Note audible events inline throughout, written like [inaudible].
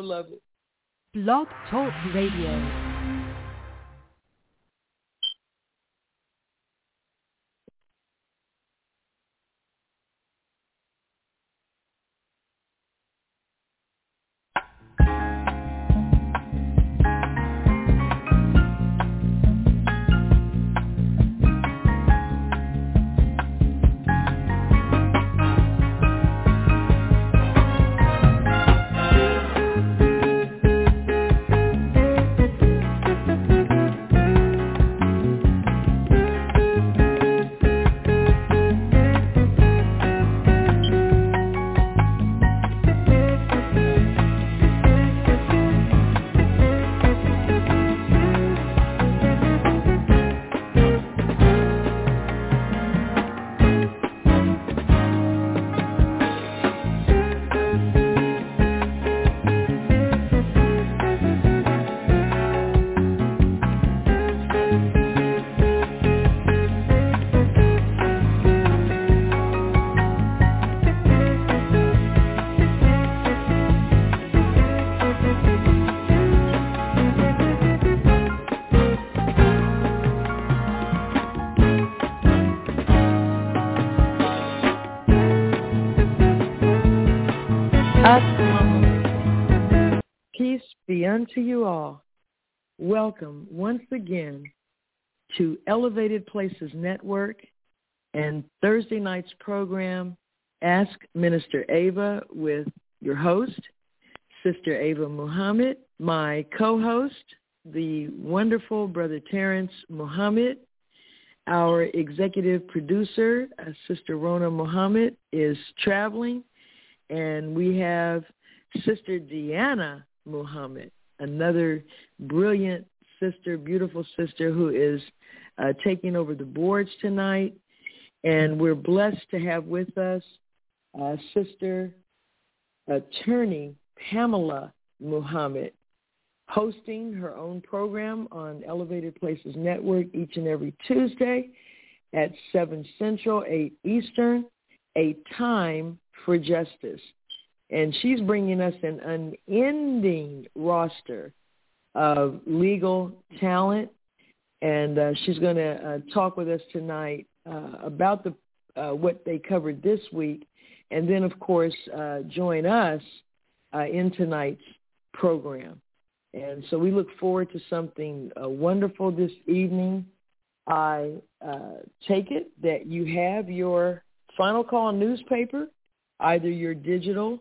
beloved. Blog Talk Radio. You all. Welcome once again to Elevated Places Network and Thursday night's program, Ask Minister Ava with your host, Sister Ava Muhammad, my co-host, the wonderful Brother Terrence Muhammad, our executive producer, uh, Sister Rona Muhammad, is traveling, and we have Sister Deanna Muhammad another brilliant sister, beautiful sister who is uh, taking over the boards tonight. And we're blessed to have with us uh, Sister Attorney Pamela Muhammad, hosting her own program on Elevated Places Network each and every Tuesday at 7 Central, 8 Eastern, a time for justice. And she's bringing us an unending roster of legal talent. And uh, she's going to uh, talk with us tonight uh, about the uh, what they covered this week. And then, of course, uh, join us uh, in tonight's program. And so we look forward to something wonderful this evening. I take it that you have your final call newspaper, either your digital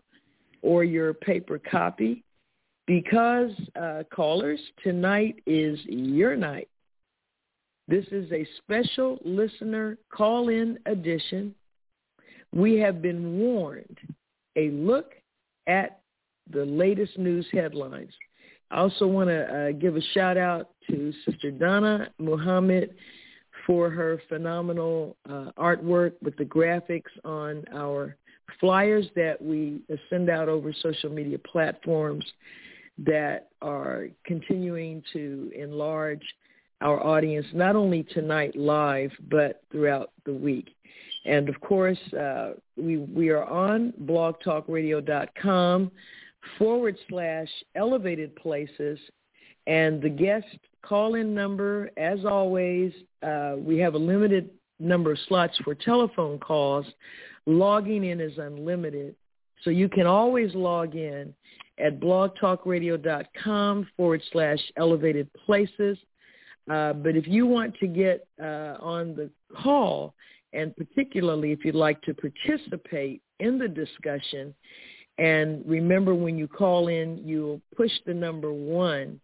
or your paper copy because, uh, callers, tonight is your night. This is a special listener call-in edition. We have been warned. A look at the latest news headlines. I also want to uh, give a shout out to Sister Donna Muhammad for her phenomenal uh, artwork with the graphics on our flyers that we send out over social media platforms that are continuing to enlarge our audience, not only tonight live, but throughout the week. And of course, uh, we, we are on blogtalkradio.com forward slash elevated places. And the guest call-in number, as always, uh, we have a limited number of slots for telephone calls, Logging in is unlimited. So you can always log in at blogtalkradio.com forward slash elevated places. Uh, but if you want to get uh, on the call, and particularly if you'd like to participate in the discussion, and remember when you call in, you'll push the number one,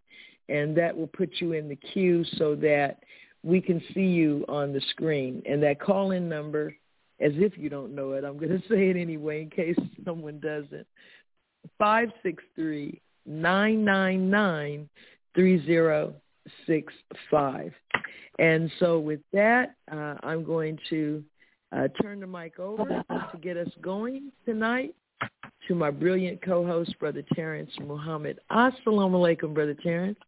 and that will put you in the queue so that we can see you on the screen. And that call-in number as if you don't know it. I'm going [laughs] to say it anyway in case [laughs] someone doesn't. Five six three nine nine nine three zero six five. And so with that, uh, I'm going to uh, turn the mic over to get us going tonight to my brilliant co-host, Brother Terrence Muhammad. Assalamu alaikum, Brother Terrence.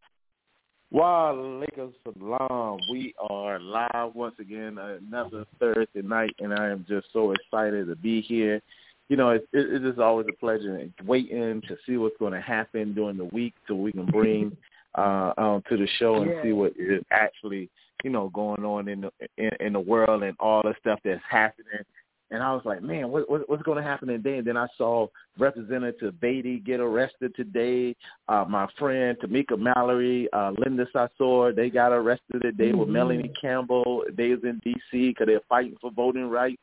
Wa alaikum salam. We are live once again another Thursday night, and I am just so excited to be here you know, it, it, it is always a pleasure waiting to see what's going to happen during the week so we can bring uh, um, to the show and yeah. see what is actually, you know, going on in the in, in the world and all the stuff that's happening. And I was like, man, what, what, what's going to happen today? And then I saw Representative Beatty get arrested today. Uh, my friend Tamika Mallory, uh, Linda Sarsour, they got arrested today mm-hmm. with Melanie Campbell. They was in D.C. because they're fighting for voting rights.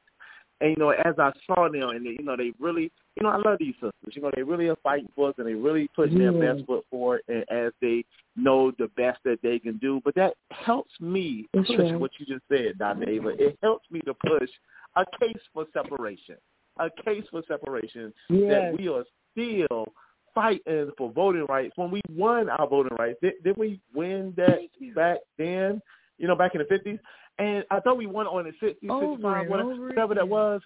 And you know, as I saw them, and they, you know, they really, you know, I love these sisters. You know, they really are fighting for us, and they really putting yeah. their best foot forward, and as they know the best that they can do. But that helps me That's push right. what you just said, Dr. Ava. It helps me to push a case for separation, a case for separation yes. that we are still fighting for voting rights. When we won our voting rights, did, did we win that back then? You know, back in the fifties. And I thought we won on the 60, over 65, whatever, whatever that was.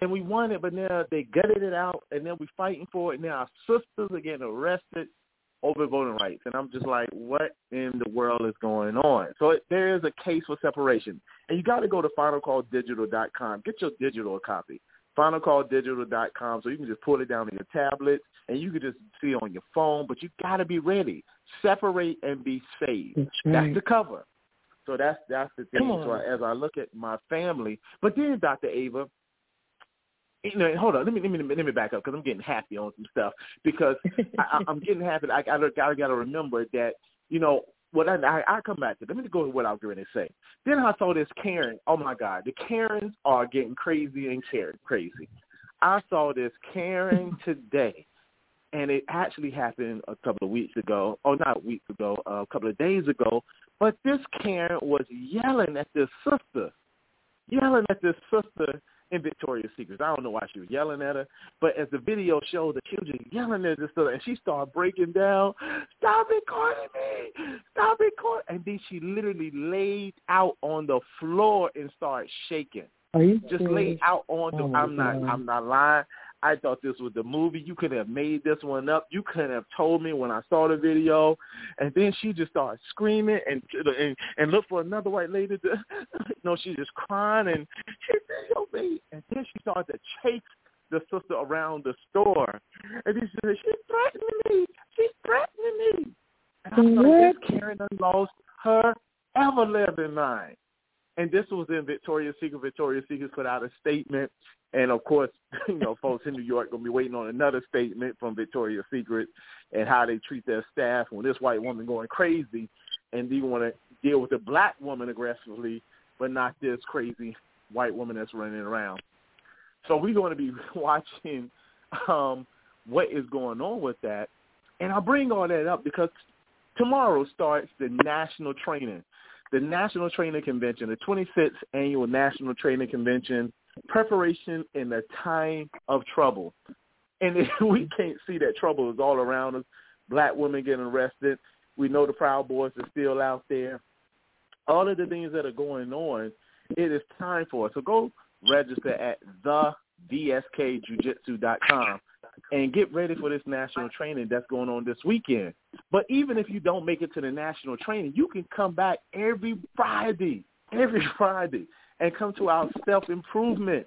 And we won it, but now they gutted it out, and then we're fighting for it. And now our sisters are getting arrested over voting rights. And I'm just like, what in the world is going on? So it, there is a case for separation. And you got to go to finalcalldigital.com. Get your digital copy. Finalcalldigital.com so you can just pull it down on your tablet and you can just see it on your phone, but you got to be ready. Separate and be saved. That's, right. That's the cover. So that's that's the thing. So as I look at my family, but then Dr. Ava, you know, hold on, let me let me let me back up because I'm getting happy on some stuff because [laughs] I, I'm getting happy. I gotta gotta gotta remember that you know what I, I I come back to. Let me go with what I was going to say. Then I saw this Karen. Oh my God, the Karens are getting crazy and crazy. I saw this Karen [laughs] today and it actually happened a couple of weeks ago, Oh, not weeks ago, uh, a couple of days ago. But this Karen was yelling at this sister, yelling at this sister in Victoria's Secret. I don't know why she was yelling at her, but as the video showed, the children yelling at this and she started breaking down. Stop recording me! Stop recording! And then she literally laid out on the floor and started shaking. Are you just laid out on the. Oh I'm not. I'm not lying. I thought this was the movie. You could have made this one up. You couldn't have told me when I saw the video, and then she just started screaming and and, and looked for another white lady to. [laughs] no, she just crying and she said, "Yo, baby," and then she started to chase the sister around the store, and then she said, "She's threatening me. She's threatening me." And I was like, "This Karen done lost her ever living mind." And this was in Victoria's Secret. Victoria's Secret put out a statement, and of course, [laughs] you know, folks in New York gonna be waiting on another statement from Victoria's Secret and how they treat their staff. When this white woman going crazy, and they want to deal with a black woman aggressively, but not this crazy white woman that's running around. So we're going to be [laughs] watching um, what is going on with that, and I bring all that up because tomorrow starts the national training the National Training Convention, the 26th Annual National Training Convention, preparation in the time of trouble. And [laughs] if we can't see that trouble is all around us. Black women getting arrested. We know the Proud Boys are still out there. All of the things that are going on, it is time for us. So go register at the thedskjujitsu.com and get ready for this national training that's going on this weekend. But even if you don't make it to the national training, you can come back every Friday, every [laughs] Friday, and come to our self-improvement,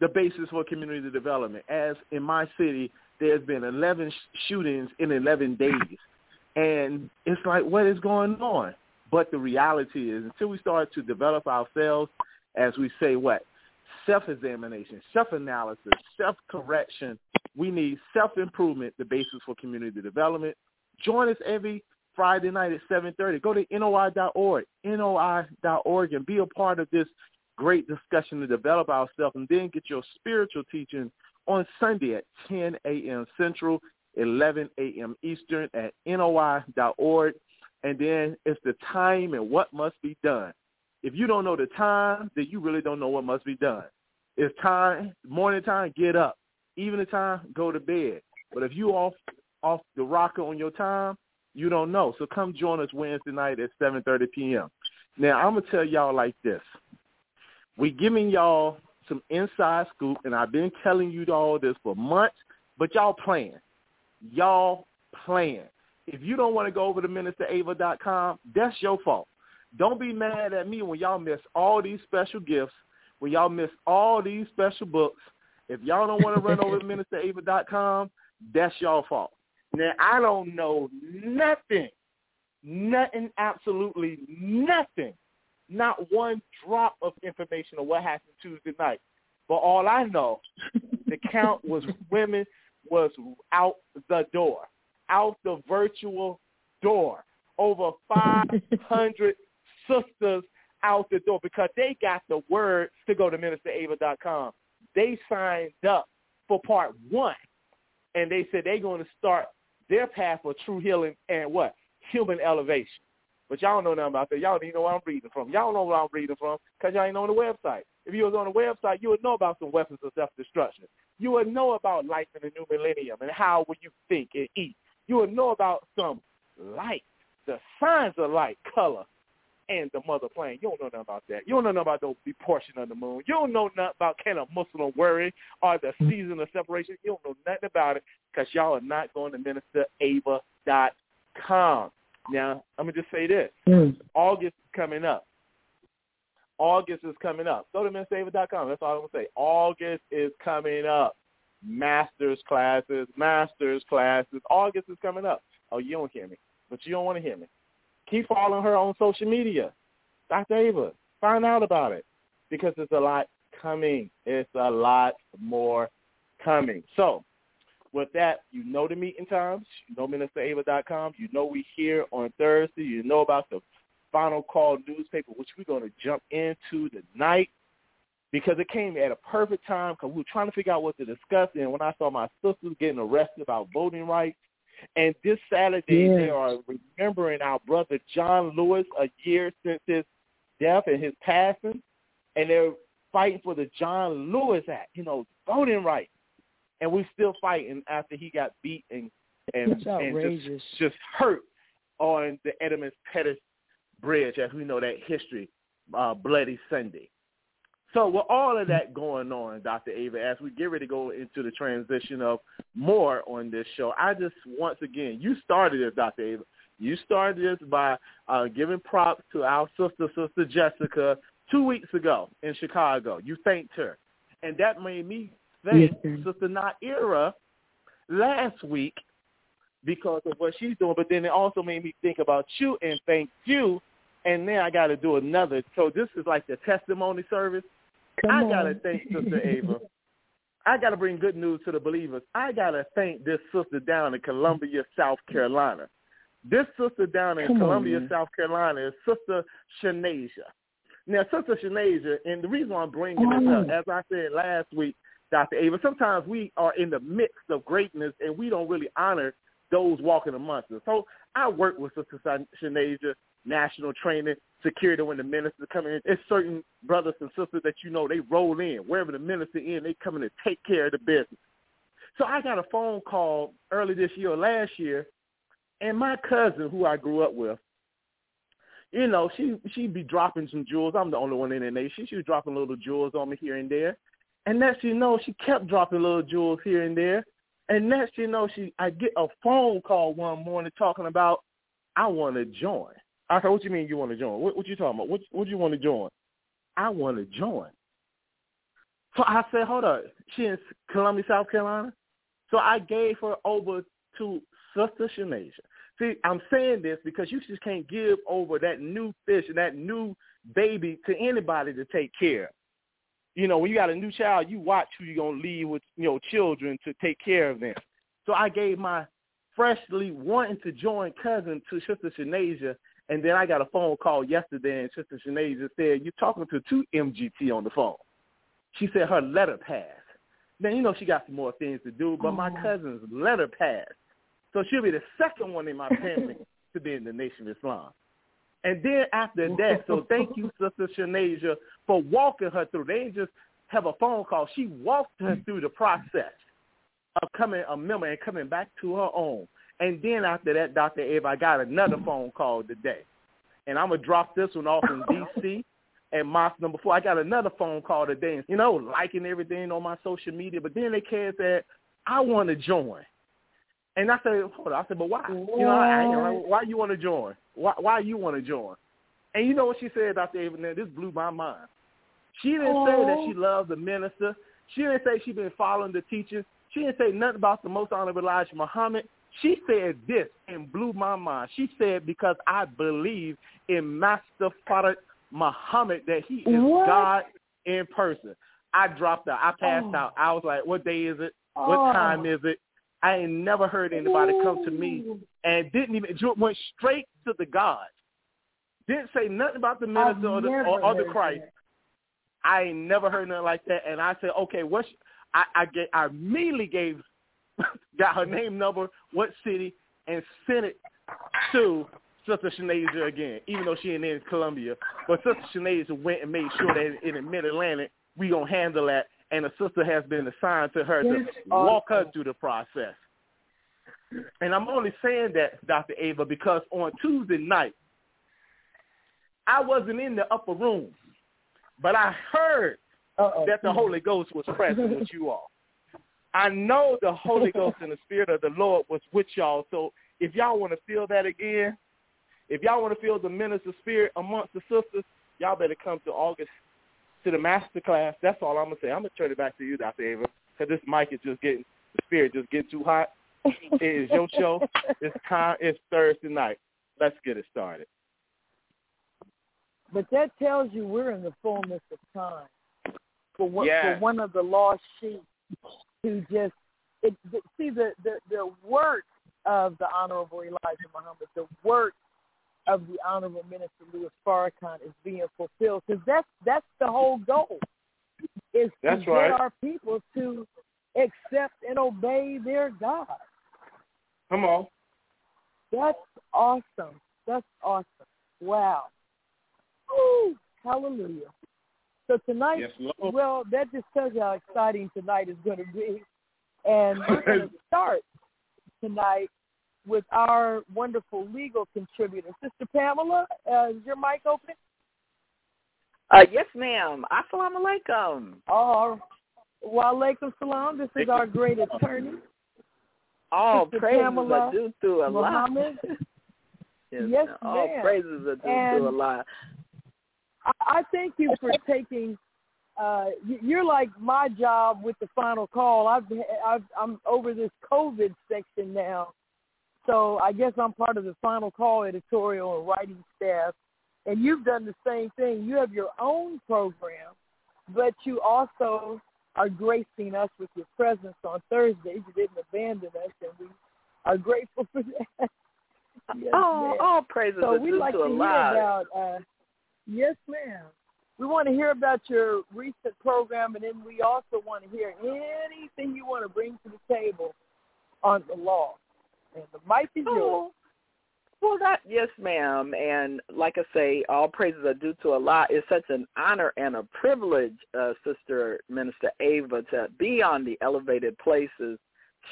the basis for community development. As in my city, there's been 11 shootings in 11 days. And it's like, what is going on? But the reality is, until we start to develop ourselves, as we say, what? Self-examination, self-analysis, self-correction, we need self-improvement, the basis for community development. Join us every Friday night at 7.30. Go to NOI.org, NOI.org, and be a part of this great discussion to develop ourselves and then get your spiritual teaching on Sunday at 10 a.m. Central, 11 a.m. Eastern at NOI.org. And then it's the time and what must be done. If you don't know the time, then you really don't know what must be done. It's time, morning time, get up. Evening time, go to bed. But if you off off the rocker on your time, you don't know. So come join us Wednesday night at 7:30 p.m. Now I'm gonna tell y'all like this: we giving y'all some inside scoop, and I've been telling you all this for months, but y'all playing, y'all playing. If you don't want to go over to ministerava.com, that's your fault. Don't be mad at me when y'all miss all these special gifts, when y'all miss all these special books, If y'all don't want to run over to [laughs] ministerava.com, that's y'all fault. Now, I don't know nothing, nothing, absolutely nothing, not one drop of information of what happened Tuesday night. But all I know, [laughs] the count was women was out the door, out the virtual door. Over 500 [laughs] sisters out the door because they got the word to go to ministerava.com. They signed up for part one, and they said they're going to start their path for true healing and what? Human elevation. But y'all don't know nothing about that. Y'all don't even know where I'm reading from. Y'all don't know where I'm reading from because y'all ain't on the website. If you was on the website, you would know about some weapons of self-destruction. You would know about life in the new millennium and how would you think and eat. You would know about some light, the signs of light, color, and the mother plane. You don't know nothing about that. You don't know nothing about the portion of the moon. You don't know nothing about can a Muslim worry or the season of separation. You don't know nothing about it because y'all are not going to ministerava.com. Now, I'm going to just say this. Mm. August is coming up. August is coming up. Go to ministerava.com. That's all I'm going to say. August is coming up. Master's classes, master's classes. August is coming up. Oh, you don't hear me, but you don't want to hear me. Keep following her on social media. Dr. Ava, find out about it because there's a lot coming. It's a lot more coming. So with that, you know the meeting times. You know ministerava.com. You know we here on Thursday. You know about the Final Call newspaper, which we're going to jump into tonight because it came at a perfect time because we were trying to figure out what to discuss. And when I saw my sisters getting arrested about voting rights, and this Saturday yes. they are remembering our brother John Lewis a year since his death and his passing, and they're fighting for the John Lewis Act, you know, voting rights. And we're still fighting after he got beat and and, and just, just hurt on the Edmund Pettus Bridge, as we know that history, uh, Bloody Sunday. So with all of that going on, Dr. Ava, as we get ready to go into the transition of more on this show, I just once again, you started this, Dr. Ava. You started this by uh, giving props to our sister, Sister Jessica, two weeks ago in Chicago. You thanked her. And that made me thank yes, Sister Naira last week because of what she's doing. But then it also made me think about you and thank you. And then I got to do another. So this is like the testimony service Come I got to thank Sister [laughs] Ava. I got to bring good news to the believers. I got to thank this sister down in Columbia, South Carolina. This sister down in Come Columbia, on, South Carolina is Sister Shanasia. Now, Sister Shanasia, and the reason I'm bringing this up, as I said last week, Dr. Ava, sometimes we are in the midst of greatness and we don't really honor those walking amongst us. So I work with Sister Shanasia national training, security when the minister come in. It's certain brothers and sisters that you know they roll in wherever the minister in, they come in to take care of the business. So I got a phone call early this year or last year, and my cousin who I grew up with, you know, she she'd be dropping some jewels. I'm the only one in the nation. She was dropping little jewels on me here and there. And next you know, she kept dropping little jewels here and there. And next you know, she I get a phone call one morning talking about I want to join. I said, what you mean you want to join? What, what you talking about? What, what you want to join? I want to join. So I said, hold up. She in Columbia, South Carolina? So I gave her over to Sister Shanasia. See, I'm saying this because you just can't give over that new fish and that new baby to anybody to take care You know, when you got a new child, you watch who you're going to leave with, you know, children to take care of them. So I gave my freshly wanting to join cousin to Sister Shanasia and then I got a phone call yesterday, and Sister Sinead just said, you're talking to two MGT on the phone. She said her letter passed. Now, you know she got some more things to do, but oh. my cousin's letter passed. So she'll be the second one in my family [laughs] to be in the Nation of Islam. And then after that, so thank you, Sister Shanasia, for walking her through. They didn't just have a phone call. She walked her through the process of coming a member and coming back to her own. And then after that, Dr. Eva, I got another phone call today. And I'm going to drop this one off in [laughs] D.C. and Mosque number four. I got another phone call today, you know, liking everything on my social media. But then they came said, I want to join. And I said, hold on. I said, but why? You know, I, why you want to join? Why, why you want to join? And you know what she said, Dr. Ava? Now, this blew my mind. She didn't say that she oh. loved the minister. She didn't say she been following the teachings. She didn't say nothing about the most honorable Elijah Muhammad. She said this and blew my mind. She said, because I believe in Master Fard Muhammad that he is What? God in person. I dropped out. I passed Oh. out. I was like, what day is it? Oh. What time is it? I ain't never heard anybody come to me and didn't even went straight to the God. Didn't say nothing about the minister or the, or, or the Christ. that. I ain't never heard nothing like that. And I said, okay, what's I I, get, I immediately gave [laughs] got her name number, what city, and sent it to Sister Shanasia again, even though she ain't in Columbia. But Sister Shanasia went and made sure that in the Mid Atlantic we gonna handle that, and the sister has been assigned to her to walk her through the process. And I'm only saying that, Dr. Ava, because on Tuesday night, I wasn't in the upper room, but I heard Uh-oh. that the Holy Ghost was present with you all. I know the Holy Ghost and the Spirit of the Lord was with y'all. So if y'all want to feel that again, if y'all want to feel the minister spirit amongst the sisters, y'all better come to August to the master class. That's all I'm gonna say. I'm gonna turn it back to you, Dr. Ava, because this mic is just getting the spirit just getting too hot. It is your show. It's time. It's Thursday night. Let's get it started. But that tells you we're in the fullness of time. For one, for one of the lost sheep who just it, the, see the, the the work of the Honorable Elijah Muhammad, the work of the Honorable Minister Louis Farrakhan is being fulfilled because that's that's the whole goal is That's to right. get our people to accept and obey their God. Come on. That's awesome. That's awesome. Wow. Woo, hallelujah. So tonight, Yes, well, that just tells you how exciting tonight is going to be. And we're going [laughs] to start tonight with our wonderful legal contributor. Sister Pamela, uh, is your mic open? Uh, yes, ma'am. Assalamu alaikum. Oh, wa alaikum salam. This is our great attorney, All Sister praises Pamela are due to Allah. Muhammad. [laughs] yes, Yes, all ma'am. praises are due And- to Allah. I, I thank you for taking. Uh, you- you're like my job with the final call. I've, I've I'm over this COVID section now, so I guess I'm part of the final call editorial and writing staff. And you've done the same thing. You have your own program, but you also are gracing us with your presence on Thursdays. You didn't abandon us, and we are grateful for that. [laughs] Yes, oh, ma'am. all praises So are due like to to hear about. Uh, yes, ma'am. We want to hear about your recent program, and then we also want to hear anything you want to bring to the table on the law. And the mic is yours. Oh, well, that yes, ma'am. And like I say, all praises are due to Allah. It's such an honor and a privilege, uh, Sister Minister Ava, to be on the Elevated Places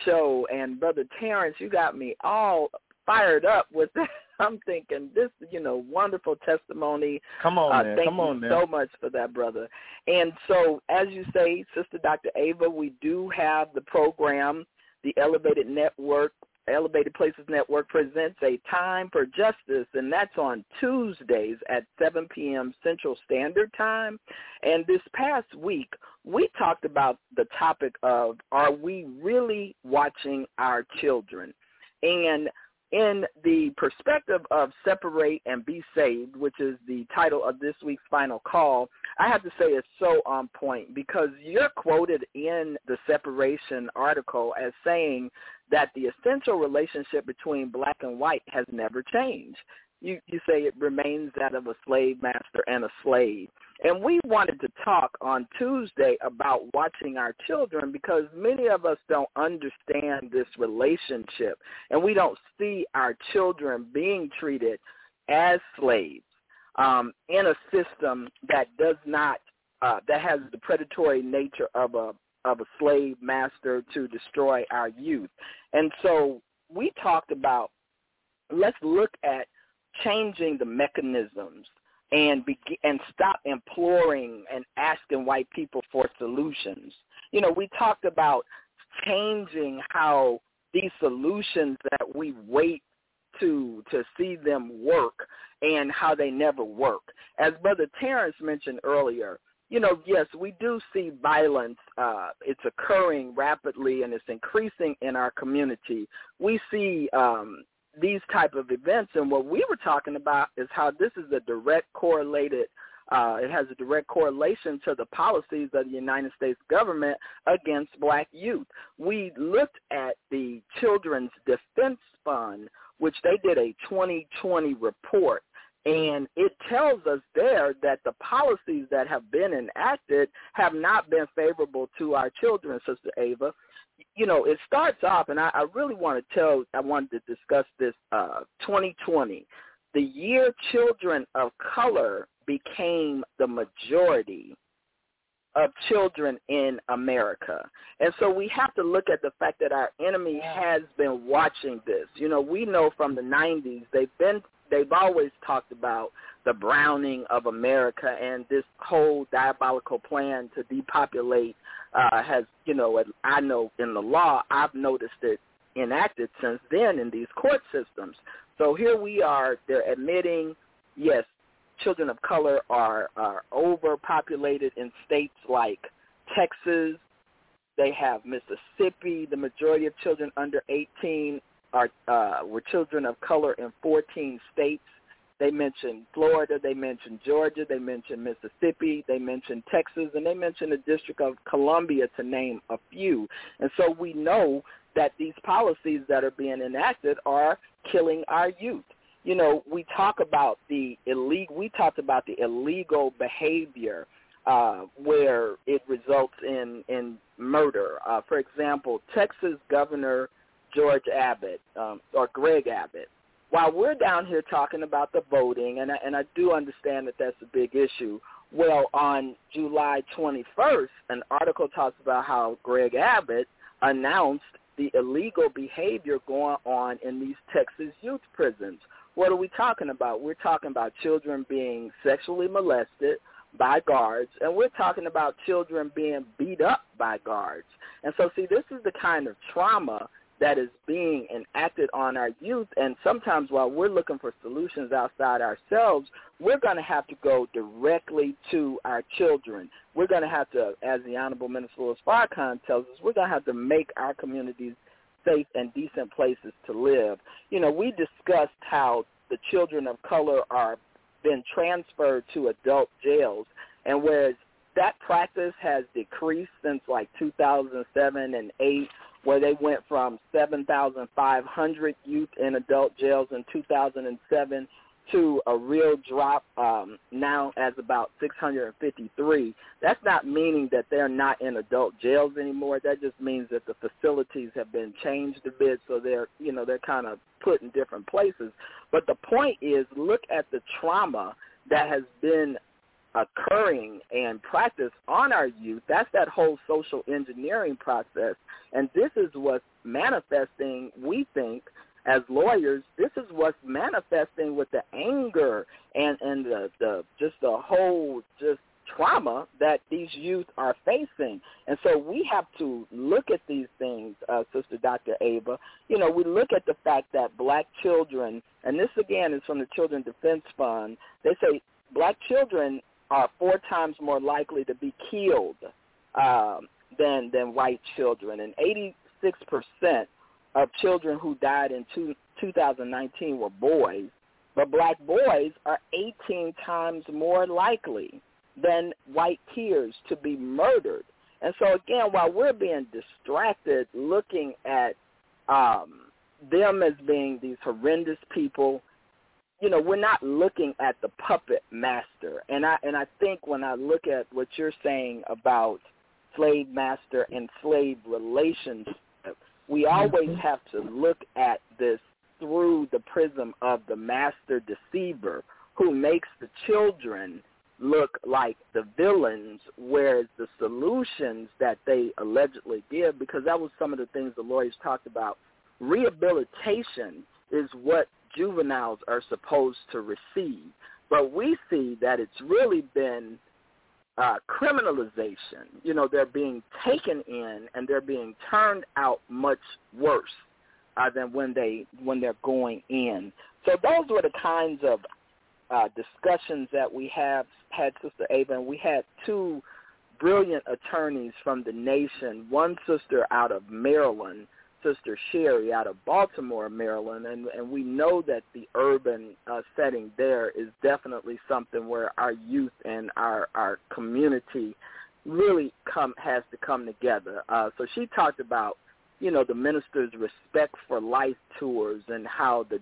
show. And Brother Terrence, you got me all fired up with that. [laughs] I'm thinking this, you know, wonderful testimony Come on, uh, man. thank Come on, you man. so much for that, brother. And so, as you say, Sister Dr. Ava, we do have the program, the Elevated Network, Elevated Places Network presents a Time for Justice, and that's on Tuesdays at 7 p.m. Central Standard Time. And this past week, we talked about the topic of are we really watching our children? And in the perspective of separate and be saved, which is the title of this week's final call, I have to say it's so on point because you're quoted in the separation article as saying that the essential relationship between black and white has never changed. You, you say it remains that of a slave master and a slave. And we wanted to talk on Tuesday about watching our children because many of us don't understand this relationship and we don't see our children being treated as slaves um, in a system that does not uh, that has the predatory nature of a of a slave master to destroy our youth. And so we talked about let's look at changing the mechanisms and begin, and stop imploring and asking white people for solutions. You know, we talked about changing how these solutions that we wait to to see them work and how they never work. As Brother Terrence mentioned earlier, you know, yes, we do see violence. Uh, it's occurring rapidly and it's increasing in our community. We see um, these type of events, and what we were talking about is how this is a direct correlated. Uh, it has a direct correlation to the policies of the United States government against black youth. We looked at the Children's Defense Fund, which they did a 2020 report and it tells us there that the policies that have been enacted have not been favorable to our children, Sister Ava. You know, it starts off, and I, I really want to tell, I wanted to discuss this, uh, 2020, the year children of color became the majority of children in America. And so we have to look at the fact that our enemy has been watching this. You know, we know from the 90s they've been they've always talked about the browning of America and this whole diabolical plan to depopulate uh, has, you know, I know in the law, I've noticed it enacted since then in these court systems. So here we are, they're admitting, yes, children of color are, are overpopulated in states like Texas. They have Mississippi. The majority of children under 18 are uh, were children of color in 14 states. They mentioned Florida, they mentioned Georgia, they mentioned Mississippi, they mentioned Texas, and they mentioned the District of Columbia to name a few. And so we know that these policies that are being enacted are killing our youth. You know, we talk about the illegal. We talked about the illegal behavior uh, where it results in in murder. Uh, for example, Texas Governor George Abbott um, or Greg Abbott. While we're down here talking about the voting, and I, and I do understand that that's a big issue. Well, on July 21st, an article talks about how Greg Abbott announced the illegal behavior going on in these Texas youth prisons. What are we talking about? We're talking about children being sexually molested by guards, and we're talking about children being beat up by guards. And so, see, this is the kind of trauma that is being enacted on our youth. And sometimes while we're looking for solutions outside ourselves, we're going to have to go directly to our children. We're going to have to, as the Honorable Minister Louis Farrakhan tells us, we're going to have to make our communities safe and decent places to live. You know, we discussed how the children of color are been transferred to adult jails, and whereas that practice has decreased since like 2007 and 8 where they went from 7,500 youth and adult jails in 2007 to a real drop um, now as about 653. That's not meaning that they're not in adult jails anymore. That just means that the facilities have been changed a bit, so they're you know they're kind of put in different places. But the point is, look at the trauma that has been occurring and practice on our youth, that's that whole social engineering process. And this is what's manifesting, we think, as lawyers, this is what's manifesting with the anger and, and the, the just the whole just trauma that these youth are facing. And so we have to look at these things, uh, Sister Dr. Ava. You know, we look at the fact that black children, and this again is from the Children Defense Fund, they say black children are four times more likely to be killed um, than than white children, and 86 percent of children who died in two, 2019 were boys, but black boys are 18 times more likely than white peers to be murdered. And so again, while we're being distracted looking at um, them as being these horrendous people you know, we're not looking at the puppet master. And I and I think when I look at what you're saying about slave master and slave relationship, we always mm-hmm. have to look at this through the prism of the master deceiver who makes the children look like the villains, whereas the solutions that they allegedly give, because that was some of the things the lawyers talked about, rehabilitation is what juveniles are supposed to receive. But we see that it's really been uh, criminalization. You know, they're being taken in and they're being turned out much worse uh, than when they when they're going in. So those were the kinds of uh, discussions that we have had, Sister Ava, and we had two brilliant attorneys from the nation. One sister out of Maryland, Sister Sherry out of Baltimore, Maryland, and and we know that the urban uh, setting there is definitely something where our youth and our our community really come has to come together. Uh, so she talked about you know the minister's respect for life tours and how the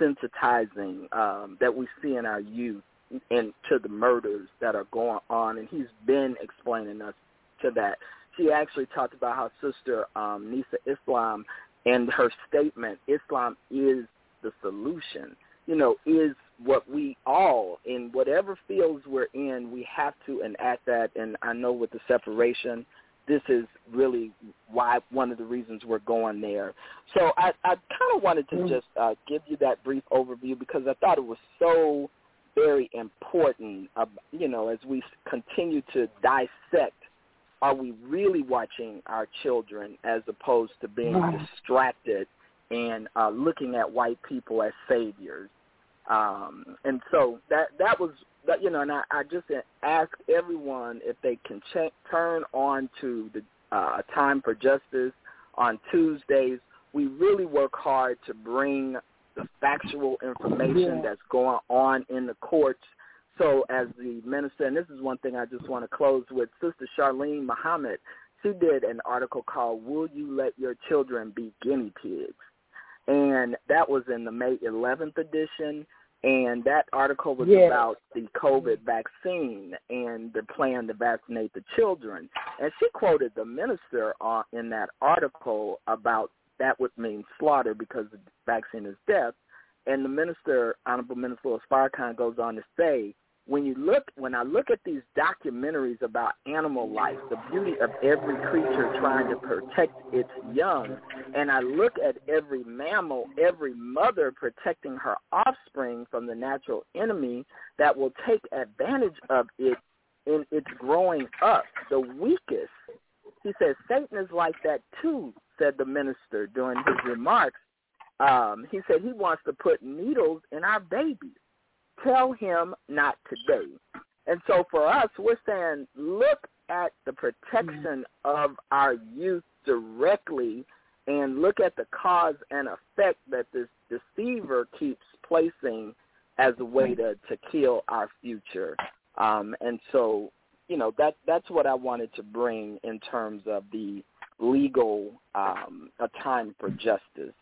desensitizing um, that we see in our youth and to the murders that are going on, and he's been explaining us to that. She actually talked about how Sister um, Nisa Islam and her statement, Islam is the solution, you know, is what we all, in whatever fields we're in, we have to enact that. And I know with the separation, this is really why one of the reasons we're going there. So I, I kind of wanted to mm. just uh, give you that brief overview because I thought it was so very important, uh, you know, as we continue to dissect, are we really watching our children as opposed to being distracted and uh, looking at white people as saviors? Um, and so that that was that you know, and I, I just ask everyone if they can ch- turn on to the uh, Time for Justice on Tuesdays. We really work hard to bring the factual information yeah. that's going on in the courts. So as the minister, and this is one thing I just want to close with, Sister Charlene Muhammad, she did an article called Will You Let Your Children Be Guinea Pigs? And that was in the May 11th edition. And that article was yes. about the COVID vaccine and the plan to vaccinate the children. And she quoted the minister uh, in that article about that would mean slaughter because the vaccine is death. And the minister, Honorable Minister Louis Farrakhan, goes on to say, when you look, when I look at these documentaries about animal life, the beauty of every creature trying to protect its young, and I look at every mammal, every mother protecting her offspring from the natural enemy that will take advantage of it in its growing up, the weakest. He says Satan is like that too, said the minister during his remarks. Um, he said he wants to put needles in our babies. Tell him not today. And so for us, we're saying look at the protection of our youth directly and look at the cause and effect that this deceiver keeps placing as a way to, to kill our future. Um, and so, you know, that that's what I wanted to bring in terms of the legal um, a time for justice.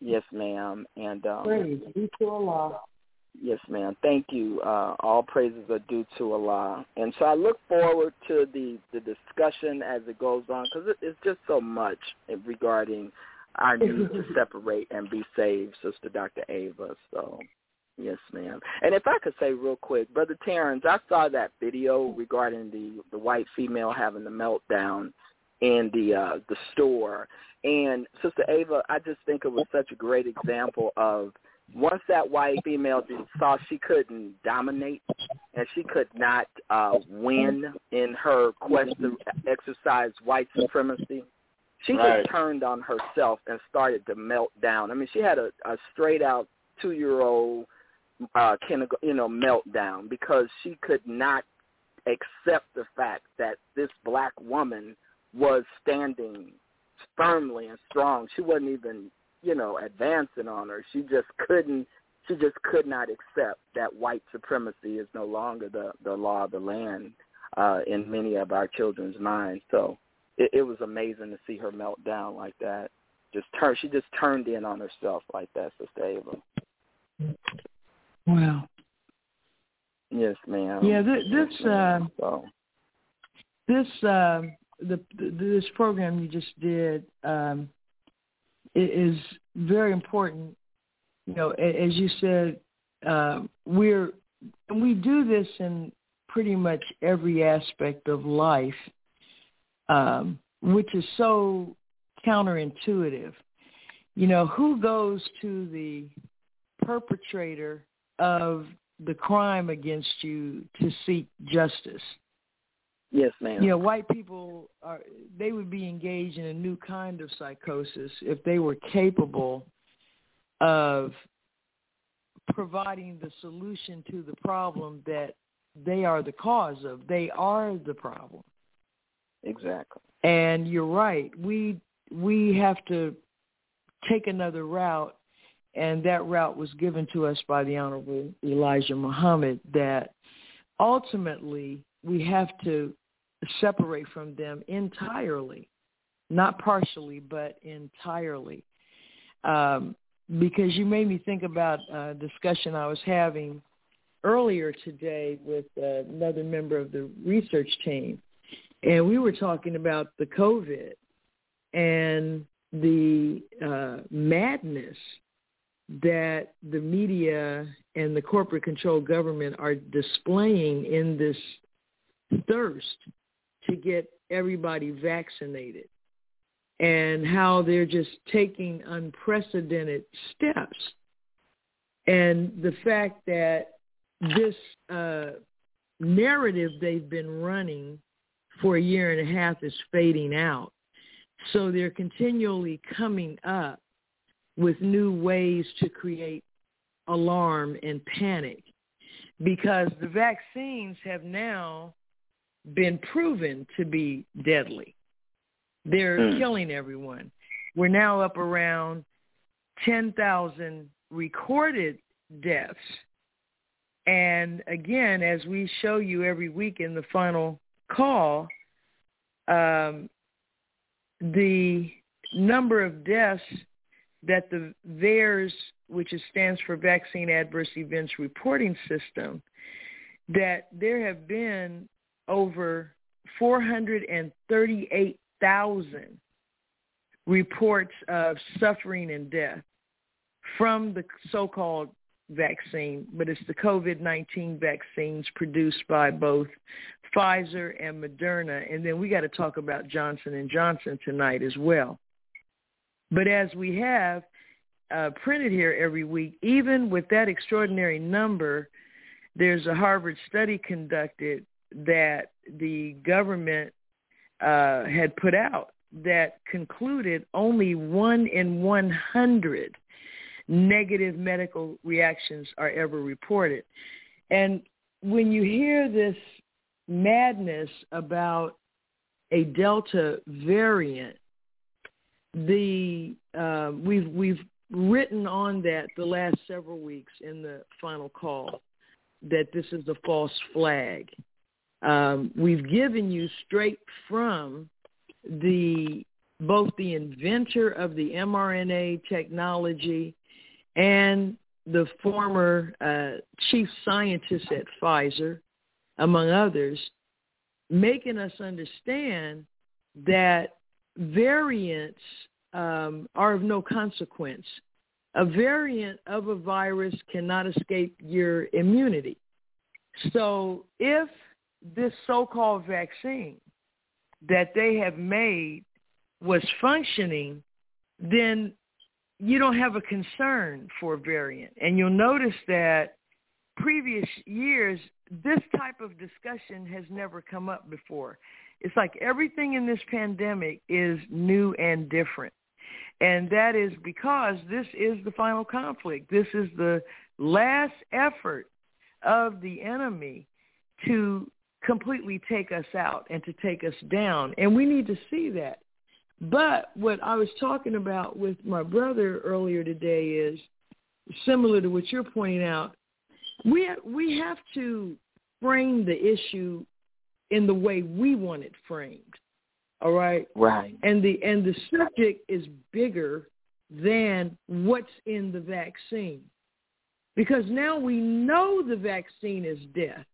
Yes, ma'am. And um, praise be to Allah. Yes, ma'am. Thank you. Uh, all praises are due to Allah. And so I look forward to the the discussion as it goes on because it, it's just so much regarding our need to [laughs] separate and be saved, Sister Dr. Ava. So. Yes, ma'am. And if I could say real quick, Brother Terrence, I saw that video regarding the the white female having the meltdown in the uh, the store. And Sister Ava, I just think it was such a great example of once that white female saw she couldn't dominate and she could not uh, win in her quest to exercise white supremacy, she right. just turned on herself and started to melt down. I mean, she had a, a straight out two year old uh, you know meltdown because she could not accept the fact that this black woman was standing firmly and strong. She wasn't even, you know, advancing on her. She just couldn't she just could not accept that white supremacy is no longer the the law of the land uh in many of our children's minds. So it, it was amazing to see her melt down like that. Just turn she just turned in on herself like that, Sister Ava. Wow. Yes, ma'am. Yeah, this this uh, so. this uh, the, the this program you just did um, is very important. You know, as you said, uh, we're and we do this in pretty much every aspect of life, um, which is so counterintuitive. You know, who goes to the perpetrator of the crime against you to seek justice? Yes, ma'am. You know, white people are they would be engaged in a new kind of psychosis if they were capable of providing the solution to the problem that they are the cause of. They are the problem. Exactly. And you're right. We we have to take another route and that route was given to us by the Honorable Elijah Muhammad that ultimately we have to separate from them entirely, not partially, but entirely. Um, because you made me think about a discussion I was having earlier today with uh, another member of the research team, and we were talking about the COVID and the uh, madness that the media and the corporate controlled government are displaying in this thirst to get everybody vaccinated and how they're just taking unprecedented steps. And the fact that this uh, narrative they've been running for a year and a half is fading out. So they're continually coming up with new ways to create alarm and panic because the vaccines have now been proven to be deadly. They're mm. killing everyone. We're now up around 10,000 recorded deaths. And again, as we show you every week in the final call, um, the number of deaths that the VAERS, which stands for Vaccine Adverse Events Reporting System, that there have been over 438,000 reports of suffering and death from the so-called vaccine, but it's the COVID-19 vaccines produced by both Pfizer and Moderna. And then we got to talk about Johnson Johnson tonight as well. But as we have uh, printed here every week, even with that extraordinary number, there's a Harvard study conducted that the government uh, had put out that concluded only one in 100 negative medical reactions are ever reported. And when you hear this madness about a Delta variant, the uh, we've we've written on that the last several weeks in the final call that this is a false flag. Um, we've given you straight from the both the inventor of the mRNA technology and the former uh, chief scientist at Pfizer, among others, making us understand that variants um, are of no consequence. A variant of a virus cannot escape your immunity. So if this so-called vaccine that they have made was functioning, then you don't have a concern for a variant. And you'll notice that previous years, this type of discussion has never come up before. It's like everything in this pandemic is new and different. And that is because this is the final conflict. This is the last effort of the enemy to completely take us out and to take us down. And we need to see that. But what I was talking about with my brother earlier today is similar to what you're pointing out. We we have to frame the issue in the way we want it framed. All right. Right. And the and the subject is bigger than what's in the vaccine. Because now we know the vaccine is death.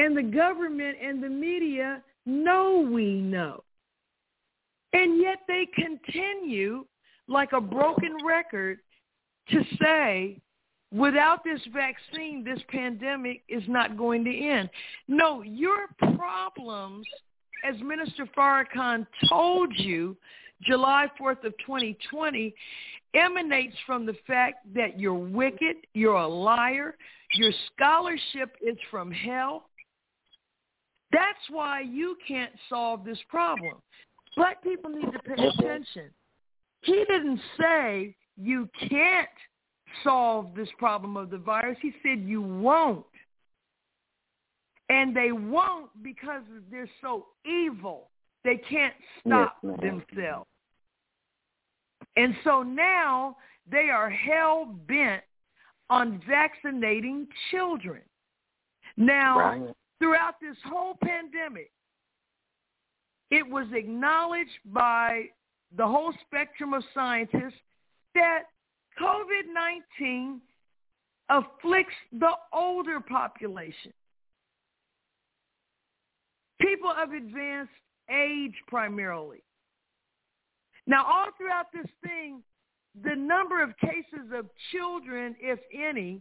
And the government and the media know we know. And yet they continue like a broken record to say without this vaccine, this pandemic is not going to end. No, your problems, as Minister Farrakhan told you July 4th of 2020, emanates from the fact that you're wicked, you're a liar, your scholarship is from hell. That's why you can't solve this problem. Black people need to pay attention. He didn't say you can't solve this problem of the virus. He said you won't. And they won't because they're so evil. They can't stop yes, themselves. And so now they are hell bent on vaccinating children. Now, right. Throughout this whole pandemic, it was acknowledged by the whole spectrum of scientists that COVID-19 afflicts the older population. People of advanced age primarily. Now, all throughout this thing, the number of cases of children, if any,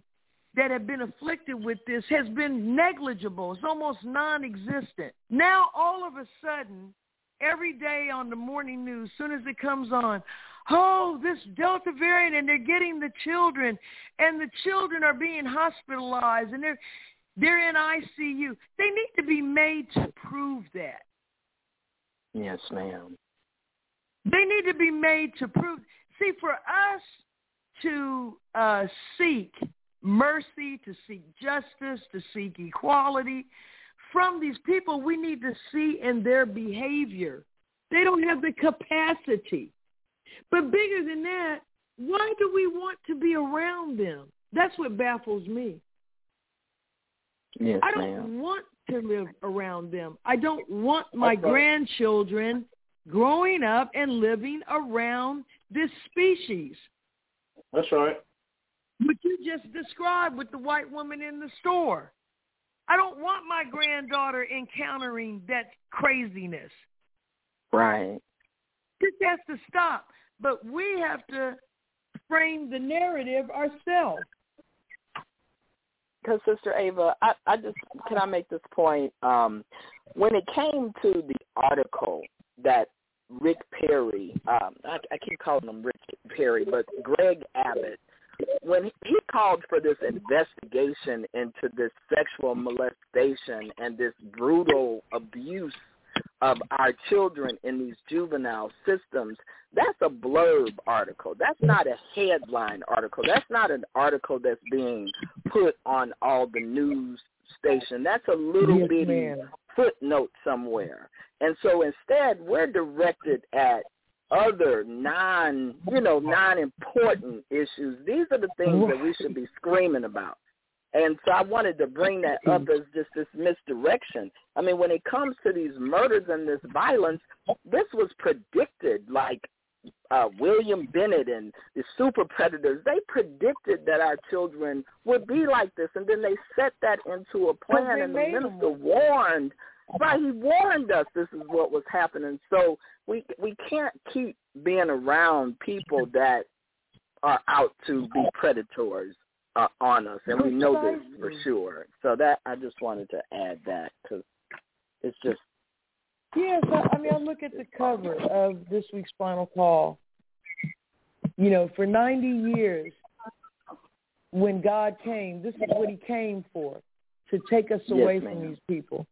that have been afflicted with this has been negligible. It's almost non-existent. Now, all of a sudden, every day on the morning news, soon as it comes on, oh, this Delta variant, and they're getting the children, and the children are being hospitalized, and they're they're in ICU. They need to be made to prove that. Yes, ma'am. They need to be made to prove. See, for us to uh, seek mercy, to seek justice, to seek equality from these people, we need to see in their behavior. They don't have the capacity. But bigger than that, why do we want to be around them? That's what baffles me. Yes, I don't ma'am. want to live around them. I don't want my grandchildren growing up and living around this species. That's right. What you just described with the white woman in the store. I don't want my granddaughter encountering that craziness. Right. This has to stop. But we have to frame the narrative ourselves. Because Sister Ava, I, I just can I make this point? Um, when it came to the article that Rick Perry, um, I, I keep calling him Rick Perry, but Greg Abbott, when he called for this investigation into this sexual molestation and this brutal abuse of our children in these juvenile systems, that's a blurb article. That's not a headline article. That's not an article that's being put on all the news station. That's a little yes, bitty footnote somewhere. And so instead, we're directed at other non, you know, non-important issues. These are the things that we should be screaming about. And so I wanted to bring that up as just this misdirection. I mean, when it comes to these murders and this violence, this was predicted. Like uh, William Bennett and the super predators, they predicted that our children would be like this, and then they set that into a plan. And the minister warned, right? He warned us this is what was happening. So we we can't keep being around people that are out to be predators uh, on us, and we know this for sure. So that I just wanted to add that because it's just Yes, I, I mean, I look at the cover of this week's Final Call. You know, for 90 years, when God came, this is what he came for, to take us away Yes, from these people.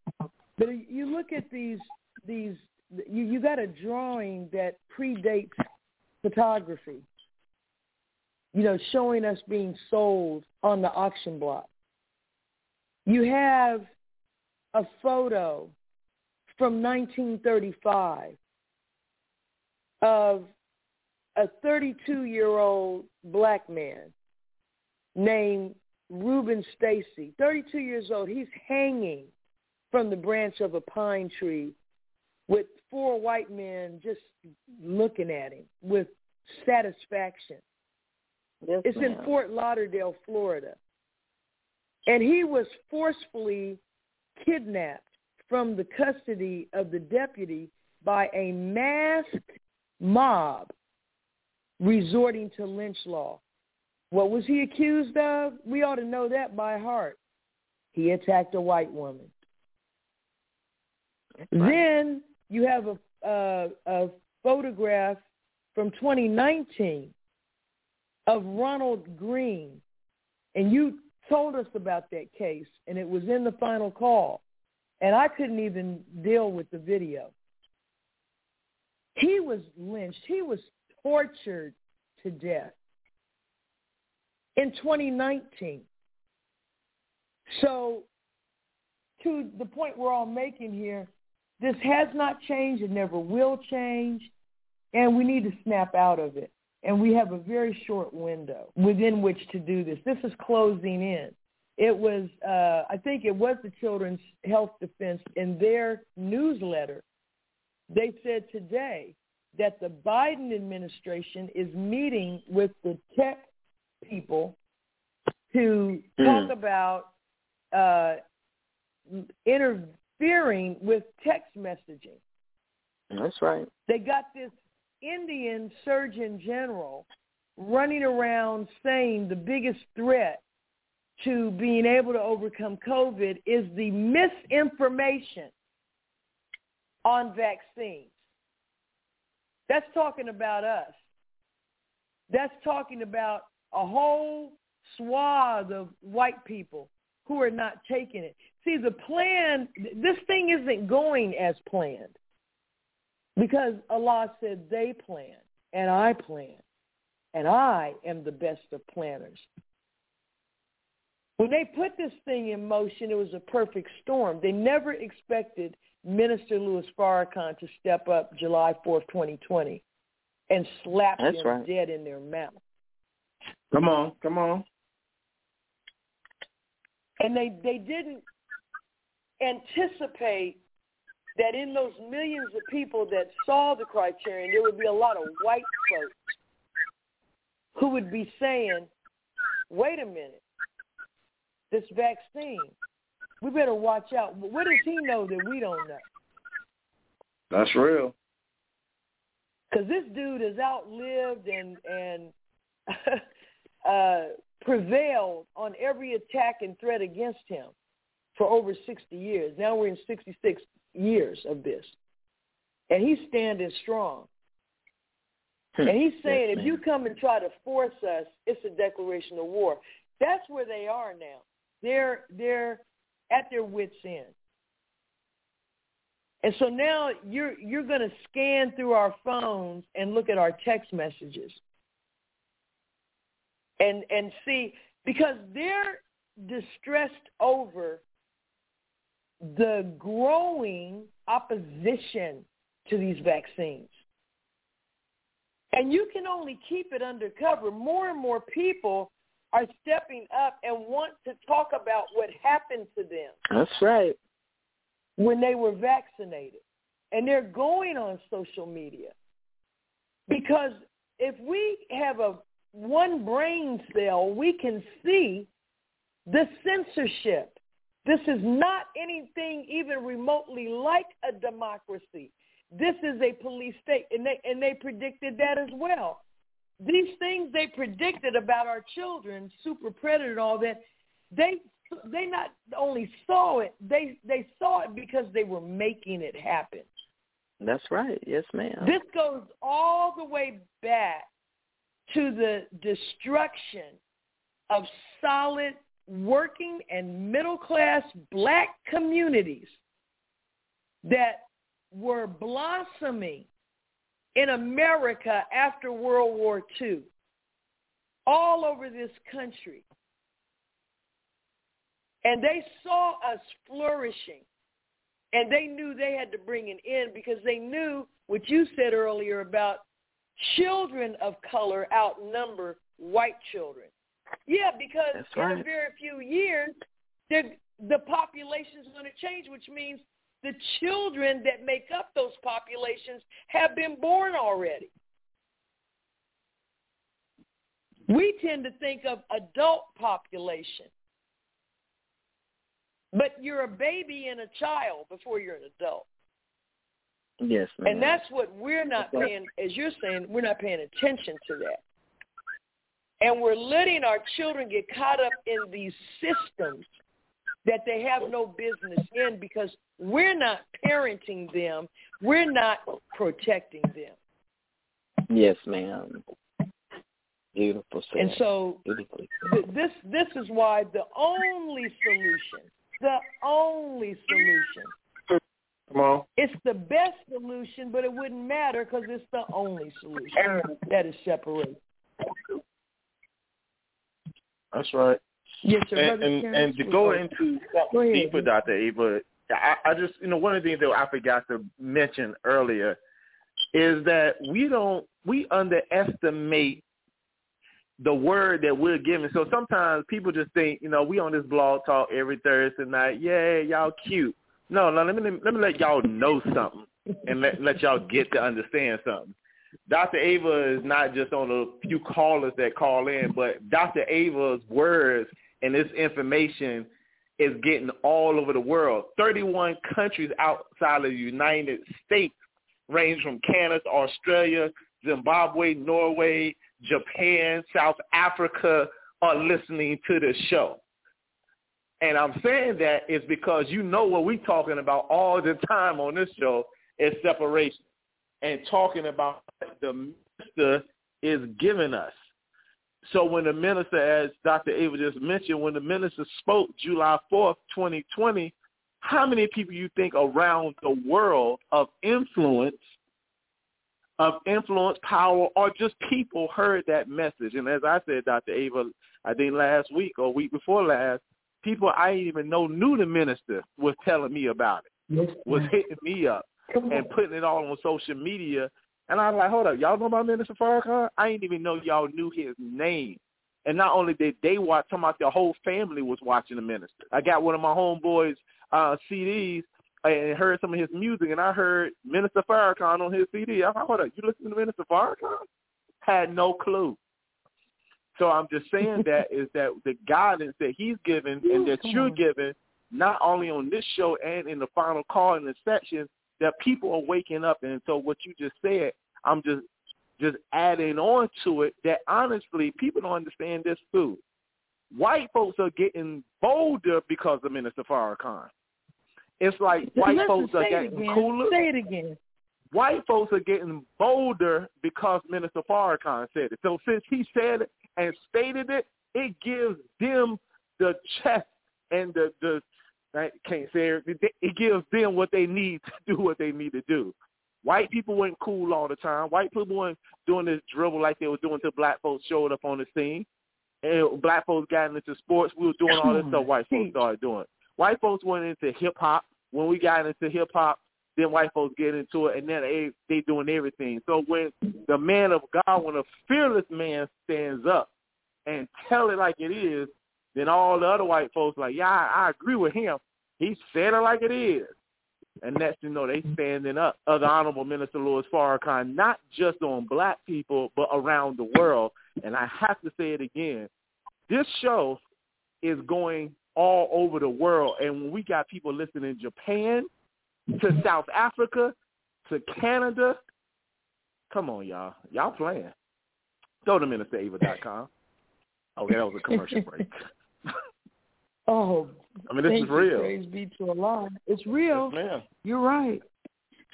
But you look at these, these, you, you got a drawing that predates photography, you know, showing us being sold on the auction block. You have a photo from 1935 of a 32-year-old black man named Rubin Stacy, 32 years old. He's hanging from the branch of a pine tree with four white men just looking at him with satisfaction. yes, It's in. Fort Lauderdale, Florida. And he was forcefully kidnapped from the custody of the deputy by a masked mob resorting to lynch law. What was he accused of? We ought to know that by heart. He attacked a white woman. Right. Then you have a, a, photograph from 2019 of Ronald Greene, and you told us about that case, and it was in the final call, and I couldn't even deal with the video. He was lynched. He was tortured to death. in 2019. So to the point we're all making here, this has not changed. It never will change. And we need to snap out of it. And we have a very short window within which to do this. This is closing in. It was, uh, I think it was the Children's Health Defense in their newsletter. They said today that the Biden administration is meeting with the tech people to talk mm. about uh, interfering with text messaging. That's right. They got this Indian Surgeon General running around saying the biggest threat to being able to overcome COVID is the misinformation on vaccines. That's talking about us. That's talking about a whole swath of white people who are not taking it. See, the plan, this thing isn't going as planned because Allah said they plan and I plan and I am the best of planners. When they put this thing in motion, it was a perfect storm. They never expected Minister Louis Farrakhan to step up July 4th, 2020 and slap That's them right. dead in their mouth. Come on, come on. And they, they didn't anticipate that in those millions of people that saw the criterion, there would be a lot of white folks who would be saying, wait a minute, this vaccine, we better watch out. What does he know that we don't know? That's real. Because this dude has outlived and and [laughs] uh, prevailed on every attack and threat against him for over 60 years. Now we're in 66 years of this. And he's standing strong. Hmm. And he's saying, yes, if you come and try to force us, it's a declaration of war. That's where they are now. They're they're at their wits' end. And so now you're you're going to scan through our phones and look at our text messages. And and see because they're distressed over the growing opposition to these vaccines. And you can only keep it undercover. More and more people are stepping up and want to talk about what happened to them. That's right. When they were vaccinated. And they're going on social media. Because if we have a one brain cell, we can see the censorship. This is not anything even remotely like a democracy. This is a police state, and they and they predicted that as well these things they predicted about our children, super predator and all that, they they not only saw it, they they saw it because they were making it happen. That's right. Yes, ma'am. This goes all the way back to the destruction of solid working and middle class black communities that were blossoming in America after World War II, all over this country. And they saw us flourishing. And they knew they had to bring an end because they knew what you said earlier about children of color outnumber white children. Yeah, because right. in a very few years, the population is going to change, which means the children that make up those populations have been born already. We tend to think of adult population. But you're a baby and a child before you're an adult. Yes, ma'am. And that's what we're not paying, as you're saying, we're not paying attention to that. And we're letting our children get caught up in these systems that they have no business in because we're not parenting them. We're not protecting them. Yes, ma'am. Beautiful. Said. And so th- this this is why the only solution, the only solution, Come on. it's the best solution, but it wouldn't matter because it's the only solution that is separated. That's right. Yes, sir. And, and, and to go into something deeper, Dr. Ava, I, I just, you know, one of the things that I forgot to mention earlier is that we don't, we underestimate the word that we're giving. So sometimes people just think, you know, we on this blog talk every Thursday night. Yeah, y'all cute. No, no, let me let me let y'all know something and let let y'all get to understand something. Dr. Ava is not just on a few callers that call in, but Dr. Ava's words and this information is getting all over the world. 31 countries outside of the United States, range from Canada, Australia, Zimbabwe, Norway, Japan, South Africa, are listening to the show. And I'm saying that is because you know what we're talking about all the time on this show is separation and talking about the minister is giving us. So when the minister, as Dr. Ava just mentioned, when the minister spoke July 4th, 2020, how many people you think around the world of influence, of influence, power, or just people heard that message? And as I said, Dr. Ava, I think last week or week before last, people I didn't even know knew the minister was telling me about it, yes, was hitting me up and putting it all on social media. And I was like, hold up, y'all know about Minister Farrakhan? I didn't even know y'all knew his name. And not only did they watch, talking about the whole family was watching the minister. I got one of my homeboys' uh, CDs and heard some of his music, and I heard Minister Farrakhan on his CD. I thought, hold up, you listen to Minister Farrakhan? Had no clue. So I'm just saying that [laughs] is that the guidance that he's given and that you're giving, not only on this show and in the final call in the section, that people are waking up. And so what you just said, I'm just just adding on to it that honestly people don't understand this too. White folks are getting bolder because of Minister Farrakhan. It's like white folks are getting cooler. Say it again. White folks are getting bolder because Minister Farrakhan said it. So since he said it and stated it, it gives them the chest and the the I can't say it. It gives them what they need to do what they need to do. White people weren't cool all the time. White people weren't doing this dribble like they were doing until black folks showed up on the scene. And black folks got into sports. We were doing all this stuff white folks started doing. White folks went into hip hop. When we got into hip hop, then white folks get into it, and then they they doing everything. So when the man of God, when a fearless man stands up and tell it like it is, then all the other white folks like, yeah, I, I agree with him. He said it like it is. And next you know, they standing up. The Honorable Minister Louis Farrakhan, not just on black people, but around the world. And I have to say it again. This show is going all over the world. And when we got people listening in Japan, to South Africa, to Canada, come on, y'all. Y'all playing. Go to ministerava.com. Okay, that was a commercial break. [laughs] Oh, I mean, this thank is real. Praise be to Allah. It's real. Yes. You're right.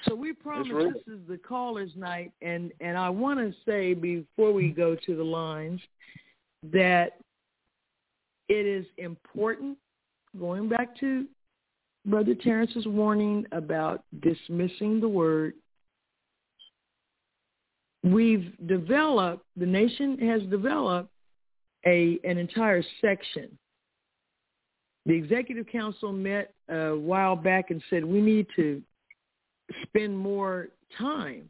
So we promise this is the caller's night, and and I want to say before we go to the lines that it is important. Going back to Brother Terrence's warning about dismissing the word, we've developed. The nation has developed a an entire section the executive council met uh, a while back and said we need to spend more time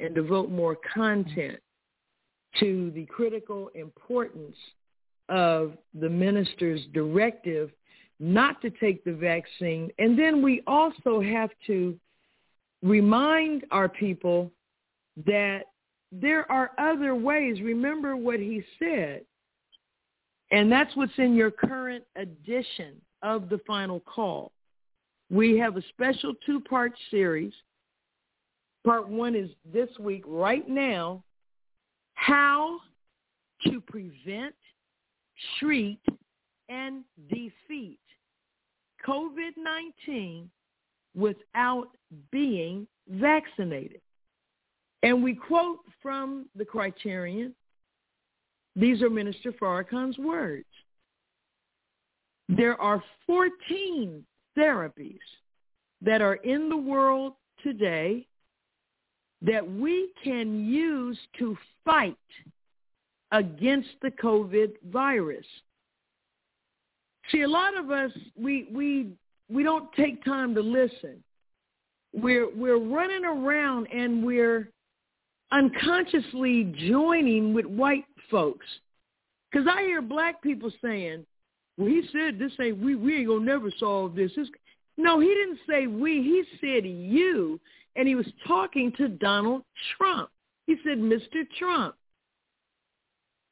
and devote more content to the critical importance of the minister's directive not to take the vaccine. And then we also have to remind our people that there are other ways. Remember what he said. And that's what's in your current edition of the final call. We have a special two-part series. Part one is this week, right now, how to prevent, treat, and defeat COVID-19 without being vaccinated. And we quote from the criterion these are Minister Farrakhan's words. There are 14 therapies that are in the world today that we can use to fight against the COVID virus. See, a lot of us we we we don't take time to listen. We're we're running around and we're unconsciously joining with white folks. Because I hear black people saying, well, he said this ain't, we, we ain't going to never solve this. No, he didn't say we. He said you. And he was talking to Donald Trump. He said, Mr. Trump,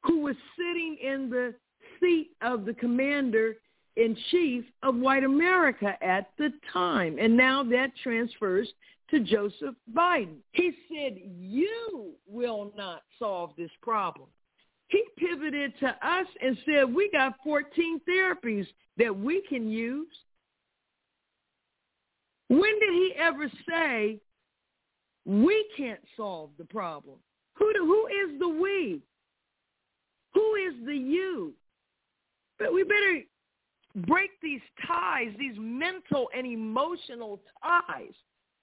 who was sitting in the seat of the commander in chief of white America at the time. And now that transfers to Joseph Biden. He said, you will not solve this problem. He pivoted to us and said, we got 14 therapies that we can use. When did he ever say, we can't solve the problem? Who, do, who is the we? Who is the you? But we better break these ties, these mental and emotional ties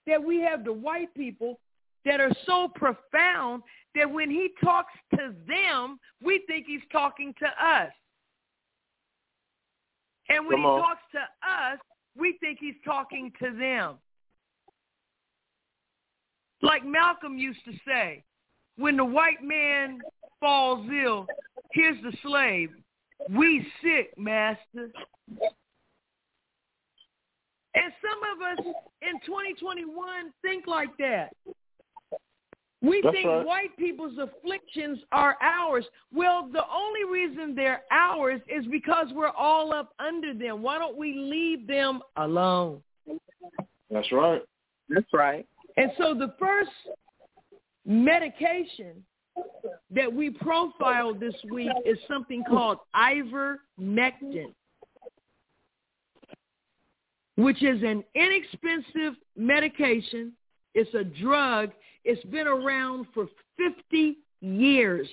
that we have to white people that are so profound that when he talks to them, we think he's talking to us. And when Come he on. talks to us, we think he's talking to them. Like Malcolm used to say, when the white man falls ill, here's the slave. We sick, master. And some of us in 2021 think like that. We That's think right. white people's afflictions are ours. Well, the only reason they're ours is because we're all up under them. Why don't we leave them alone? That's right. That's right. And so the first medication that we profiled this week is something called ivermectin, which is an inexpensive medication. It's a drug. It's been around for 50 years.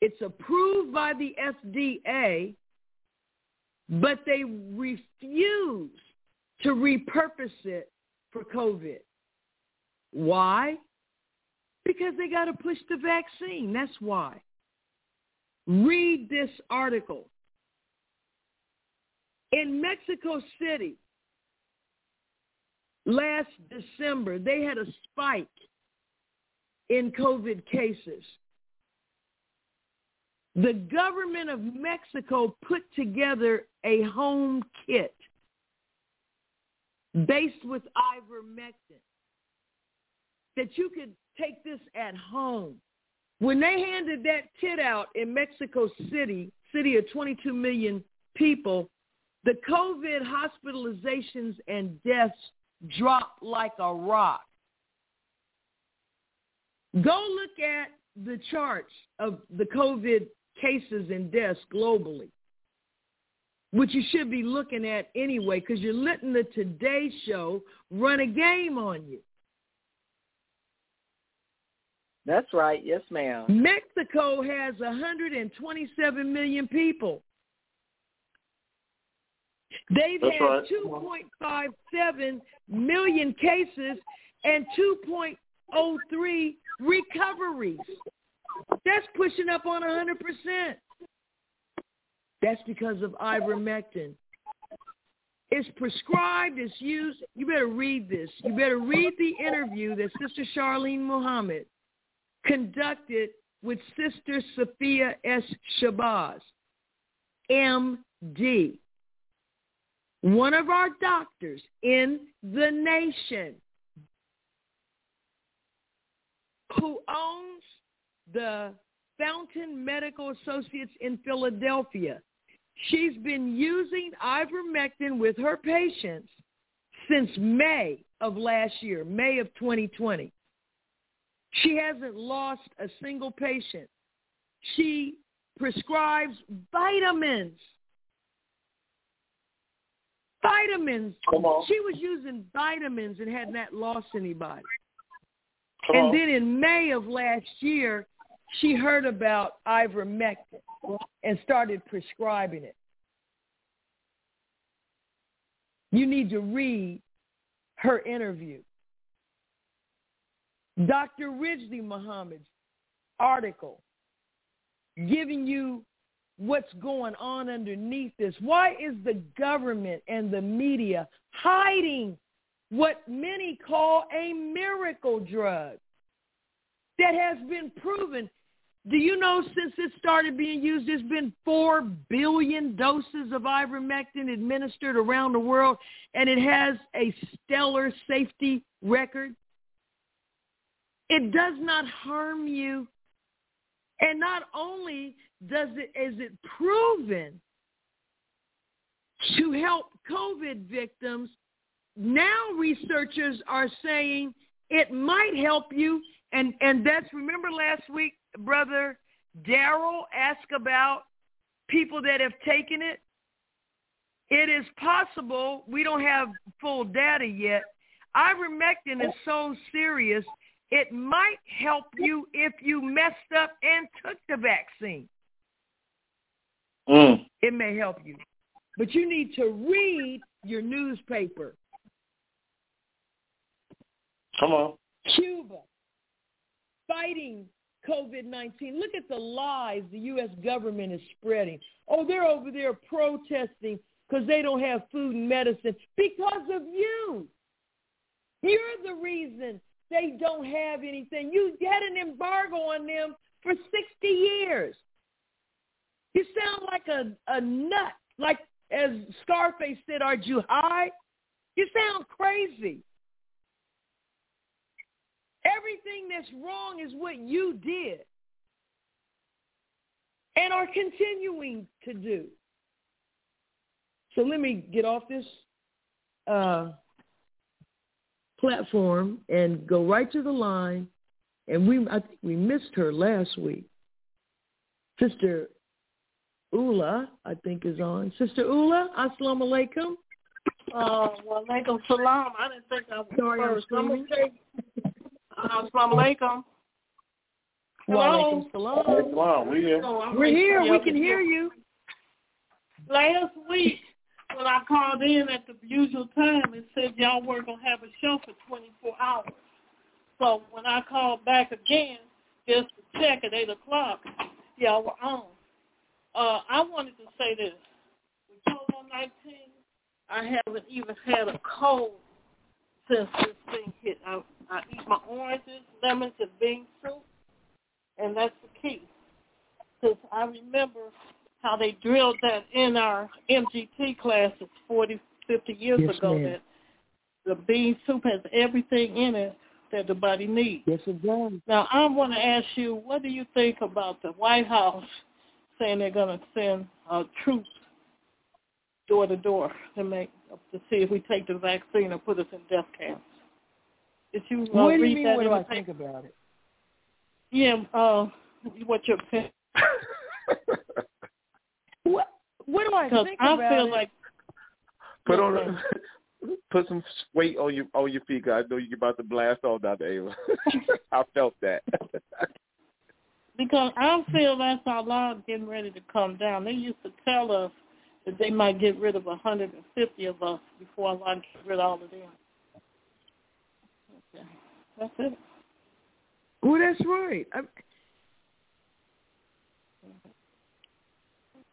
It's approved by the FDA, but they refuse to repurpose it for COVID. Why? Because they got to push the vaccine. That's why. Read this article. In Mexico City, last December, they had a spike in COVID cases. The government of Mexico put together a home kit based with ivermectin that you could take this at home. When they handed that kit out in Mexico City, city of 22 million people, the COVID hospitalizations and deaths dropped like a rock. Go look at the charts of the COVID cases and deaths globally, which you should be looking at anyway because you're letting the Today Show run a game on you. That's right. Yes, ma'am. Mexico has 127 million people. They've That's had right. 2.57 million cases and 2.03 recoveries. That's pushing up on 100%. That's because of ivermectin. It's prescribed, it's used. You better read this. You better read the interview that Sister Charlene Muhammad conducted with Sister Sophia S. Shabazz, MD, one of our doctors in the nation who owns the Fountain Medical Associates in Philadelphia. She's been using ivermectin with her patients since May of last year, May of 2020. She hasn't lost a single patient. She prescribes vitamins. Vitamins. Come on. She was using vitamins and had not lost anybody. Come and on. then in May of last year, she heard about ivermectin and started prescribing it. You need to read her interview. Dr. Ridgely Muhammad's article giving you what's going on underneath this. Why is the government and the media hiding what many call a miracle drug that has been proven? Do you know since it started being used, there's been 4 billion doses of ivermectin administered around the world, and it has a stellar safety record? It does not harm you. And not only does it is it proven to help COVID victims, now researchers are saying it might help you. And and that's remember last week, brother Daryl asked about people that have taken it. It is possible we don't have full data yet. Ivermectin is so serious it might help you if you messed up and took the vaccine. Mm. It may help you. But you need to read your newspaper. Come on. Cuba fighting COVID-19. Look at the lies the U.S. government is spreading. Oh, they're over there protesting because they don't have food and medicine because of you. You're the reason they don't have anything. You had an embargo on them for 60 years. You sound like a, a nut. Like as Scarface said, are you high? You sound crazy. Everything that's wrong is what you did and are continuing to do. So let me get off this uh, platform and go right to the line. And we, I think we missed her last week. Sister Ula, I think, is on. Sister Ula, assalamu alaikum. Uh, well, alaikum salam. I didn't think I was Sorry, I'm first. I'm screaming. okay. Uh, assalamu alaikum. Wa Hello. alaikum salam. Wow, we here. We're here. We can hear you. Last week, when I called in at the usual time, it said y'all were going to have a show for 24 hours. So when I called back again, just to check at 8 o'clock, y'all were on. Uh, I wanted to say this. With COVID-19, I haven't even had a cold since this thing hit. I, I eat my oranges, lemons, and bean soup, and that's the key. Because I remember how they drilled that in our MGT classes 40, 50 years Yes, ago ma'am. that the bean soup has everything in it that the body needs. Yes, it does. Now, I want to ask you, what do you think about the White House saying they're going to send uh, troops door to door to make to see if we take the vaccine or put us in death camps? Did you uh, what do read you mean? that What do the I paper? think about it? Yeah, uh, what your opinion? [laughs] What What do I Because think I about feel it? like Put on a, [laughs] put some weight on your on your feet. 'cause I know you're about to blast off, Dr. Ava. [laughs] I felt that. [laughs] because I feel that's our law getting ready to come down. They used to tell us that they might get rid of 150 of us before Allah get rid of all of them. Okay. That's it. Well, that's right. I,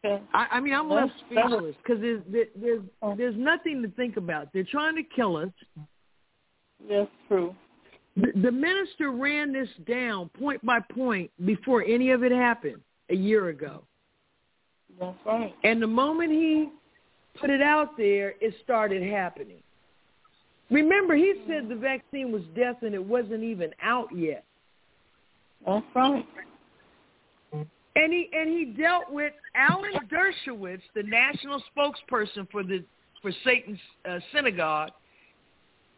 Okay. I, I mean, I'm That's- left that was- speechless because there's there, there's oh. there's nothing to think about. They're trying to kill us. That's true. The, the minister ran this down point by point before any of it happened a year ago. That's right. And the moment he put it out there, it started happening. Remember, he said the vaccine was death and it wasn't even out yet. That's right. And he and he dealt with Alan Dershowitz, the national spokesperson for the for Satan's uh, synagogue,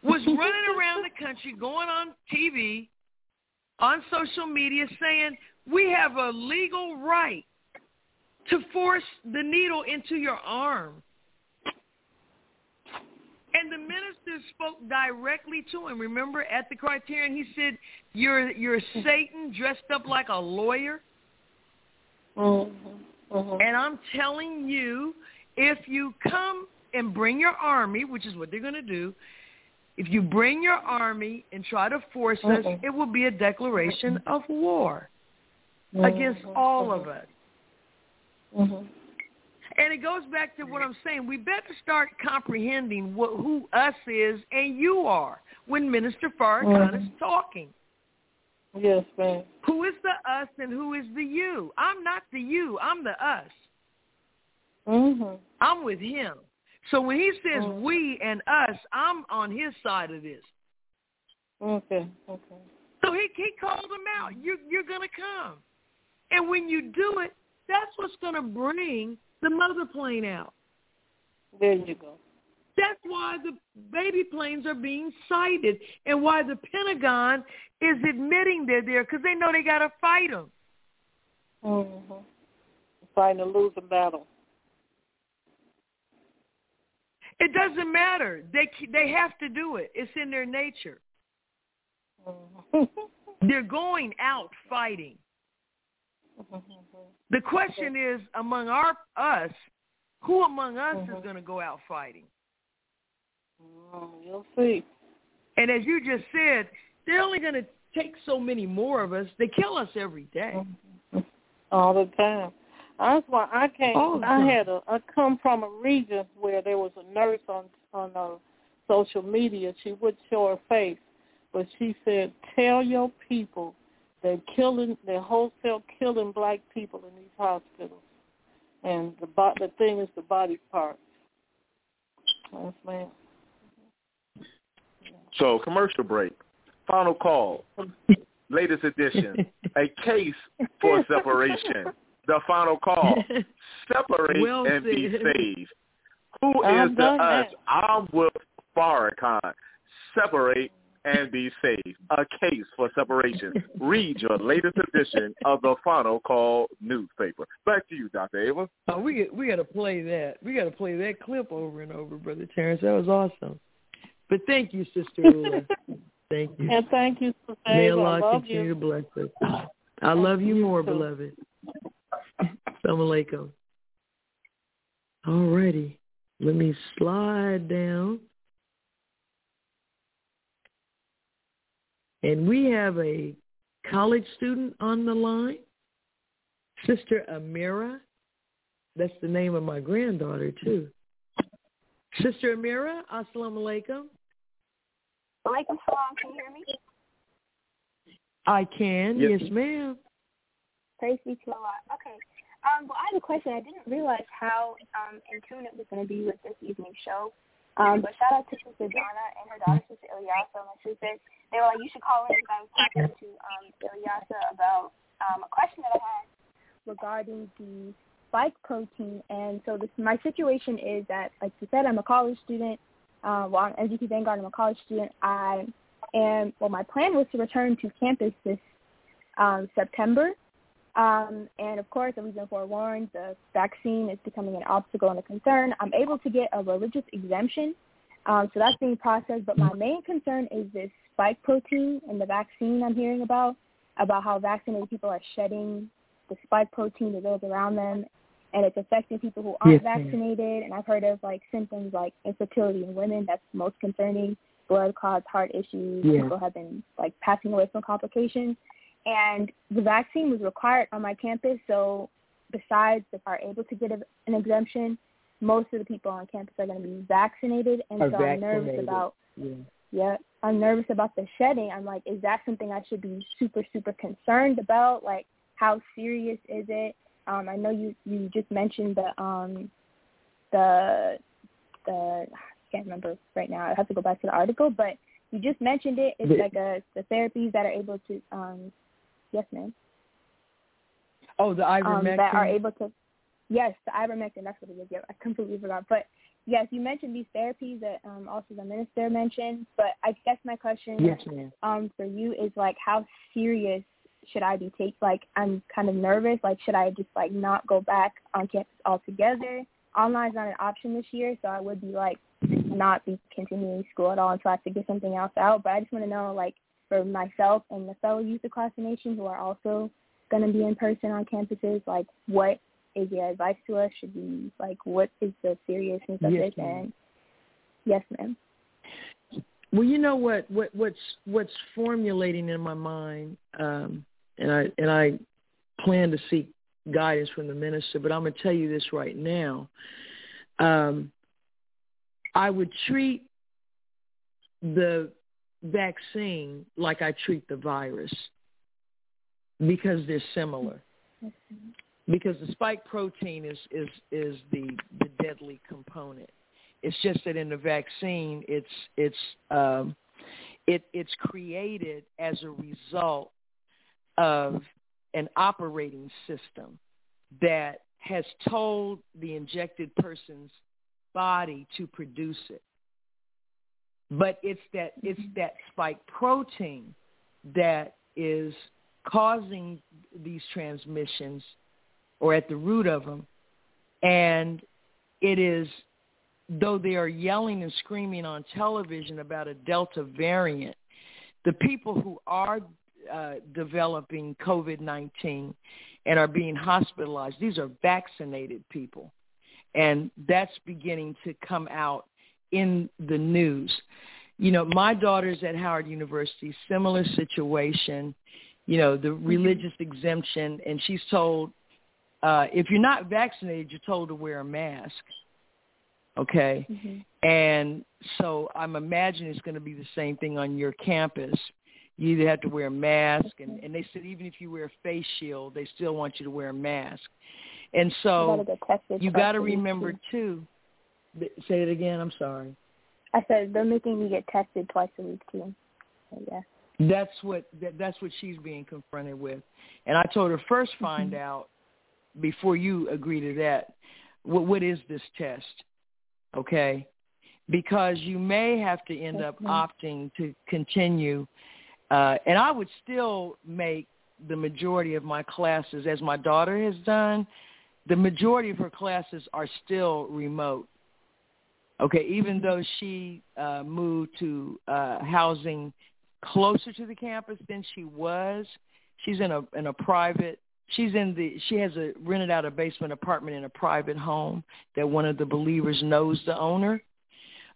was [laughs] running around the country, going on TV, on social media, saying we have a legal right to force the needle into your arm. And the minister spoke directly to him. Remember at the Criterion, he said, "You're you're Satan dressed up like a lawyer." Mm-hmm. Mm-hmm. And I'm telling you, if you come and bring your army, which is what they're going to do, if you bring your army and try to force us, Mhm. it will be a declaration of war Mm-hmm. against all of us. Mm-hmm. And it goes back to what I'm saying. We better start comprehending what, who us is and you are when Minister Farrakhan Mhm. is talking. Yes, ma'am. Who is the us and who is the you? I'm not the you. I'm the us. Mhm. I'm with him. So when he says Mhm. we and us, I'm on his side of this. Okay. Okay. So he he called them out. You're you're gonna come, and when you do it, that's what's gonna bring the mother plane out. There you go. That's why the baby planes are being sighted, and why the Pentagon is admitting they're there because they know they gotta fight them. Mm-hmm. Fighting a losing battle. It doesn't matter. They they have to do it. It's in their nature. Mhm. They're going out fighting. The question is, among our us, who among us is Mhm. going to go out fighting? Mm, You'll see. And as you just said, they're only going to take so many more of us. They kill us every day. All the time. That's why I came. The I had a. I come from a region where there was a nurse on on uh, social media. She would show her face, but she said, "Tell your people they're killing. They're wholesale killing black people in these hospitals, and the bo- the thing is the body parts." Yes, ma'am. So commercial break. Final call. [laughs] Latest edition. A case for separation. The final call. Separate Well and be saved. Who is I'm the done us? that. I'm with Farrakhan. Separate and be saved. A case for separation. Read your latest edition of the Final Call newspaper. Back to you, Dr. Ava. Oh, we we got to play that. We got to play that clip over and over, Brother Terrence. That was awesome. But thank you, Sister [laughs] Ula. Thank you. And thank you, Sister May Allah continue you. to bless us. I love you more, beloved. Assalamu alaikum. All righty. Let me slide down. And we have a college student on the line, Sister Amira. That's the name of my granddaughter, too. Sister Amira, assalamu alaikum. Walaikum salam. Can you hear me? I can. Yes. Yes, ma'am. Praise be to Allah. Okay. Um, well, I have a question. I didn't realize how um, in tune it was going to be with this evening's show. Um, but shout out to Sister Donna and her daughter, Sister Ilyasa, my sister. They were like, you should call in because I was talking to um, Ilyasa about um, a question that I had regarding the spike protein. And so this, my situation is that, like you said, I'm a college student. Uh, well, I'm MGT Vanguard. I'm a college student. I am, well, my plan was to return to campus this um, September. Um, and of course, as we've been forewarned, the vaccine is becoming an obstacle and a concern. I'm able to get a religious exemption, um, so that's being processed. But my main concern is this spike protein and the vaccine I'm hearing about, about how vaccinated people are shedding the spike protein that goes around them, and it's affecting people who aren't Yes, ma'am. vaccinated. And I've heard of like symptoms like infertility in women. That's most concerning. Blood clots, heart issues. Yeah. People have been like passing away from complications and the vaccine was required on my campus. So besides if I'm able to get a, an exemption, most of the people on campus are going to be vaccinated, and Are so I'm nervous about Yeah. yeah, I'm nervous about the shedding. I'm like, is that something I should be super super concerned about? Like, how serious is it? Um, I know you you just mentioned the um the the I can't remember right now. I have to go back to the article, but you just mentioned it. It's The- like a the therapies that are able to um yes ma'am Oh, the um, ivermectin. that are able to yes the ivermectin that's what it is. Yeah, I completely forgot. But yes, you mentioned these therapies that um also the minister mentioned. But I guess my question yes, um for you is like how serious should I be take like I'm kind of nervous like should I just like not go back on campus altogether? Online's not an option this year so I would be like not be continuing school at all until I have to get something else out. But I just want to know like for myself and the fellow youth across the nation who are also going to be in person on campuses like what is your advice to us? Should we like what is the seriousness of Yes, this ma'am. and yes ma'am. Well, you know what what what's what's formulating in my mind, um, and I and I plan to seek guidance from the minister, but I'm going to tell you this right now. Um, I would treat the vaccine like I treat the virus because they're similar. Because the spike protein is is is the the deadly component. It's just that in the vaccine, it's it's um, it it's created as a result of an operating system that has told the injected person's body to produce it. But it's that it's mm-hmm. that spike protein that is causing these transmissions or at the root of them. And it is, though they are yelling and screaming on television about a Delta variant, the people who are uh, developing COVID-19 and are being hospitalized, these are vaccinated people. And that's beginning to come out in the news. You know, my daughter's at Howard University, similar situation, you know, the mm-hmm. religious exemption, and she's told, uh, if you're not vaccinated, you're told to wear a mask. Okay? Mm-hmm. And so I'm imagining it's going to be the same thing on your campus. You either have to wear a mask, and, and they said even if you wear a face shield, they still want you to wear a mask. And so you got to remember too. Say it again. I'm sorry. I said they're making me get tested twice a week too. So, yeah. That's what that, that's what she's being confronted with. And I told her first mm-hmm. find mm-hmm. out before you agree to that. What what is this test? Okay, because you may have to end up opting to continue. Uh, and I would still make the majority of my classes, as my daughter has done, the majority of her classes are still remote. Okay, even though she uh, moved to uh, housing closer to the campus than she was, she's in a in a private. She's in the. She has a rented out a basement apartment in a private home that one of the believers knows the owner.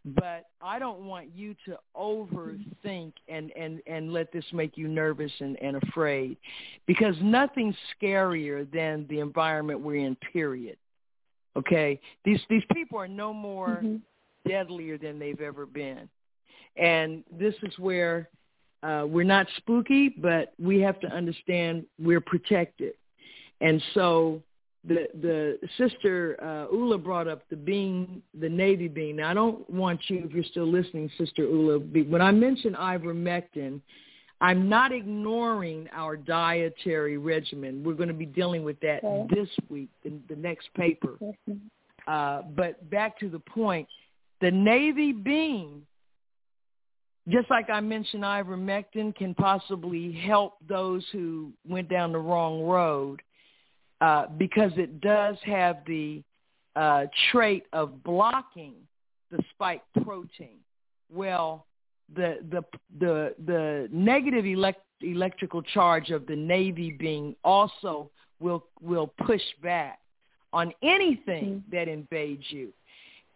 But I don't want you to overthink and and and let this make you nervous and and afraid, because nothing's scarier than the environment we're in. Period. Okay, these these people are no more. Mm-hmm deadlier than they've ever been. And this is where uh, we're not spooky, but we have to understand we're protected. And so the the sister uh, Ula brought up the bean, the navy bean. Now I don't want you, if you're still listening, Sister Ula, when I mention ivermectin, I'm not ignoring our dietary regimen. We're going to be dealing with that okay. this week in the next paper. Uh, but back to the point, the navy bean, just like I mentioned, ivermectin can possibly help those who went down the wrong road uh, because it does have the uh, trait of blocking the spike protein. Well, the the the the negative elect, electrical charge of the navy bean also will will push back on anything mm-hmm. that invades you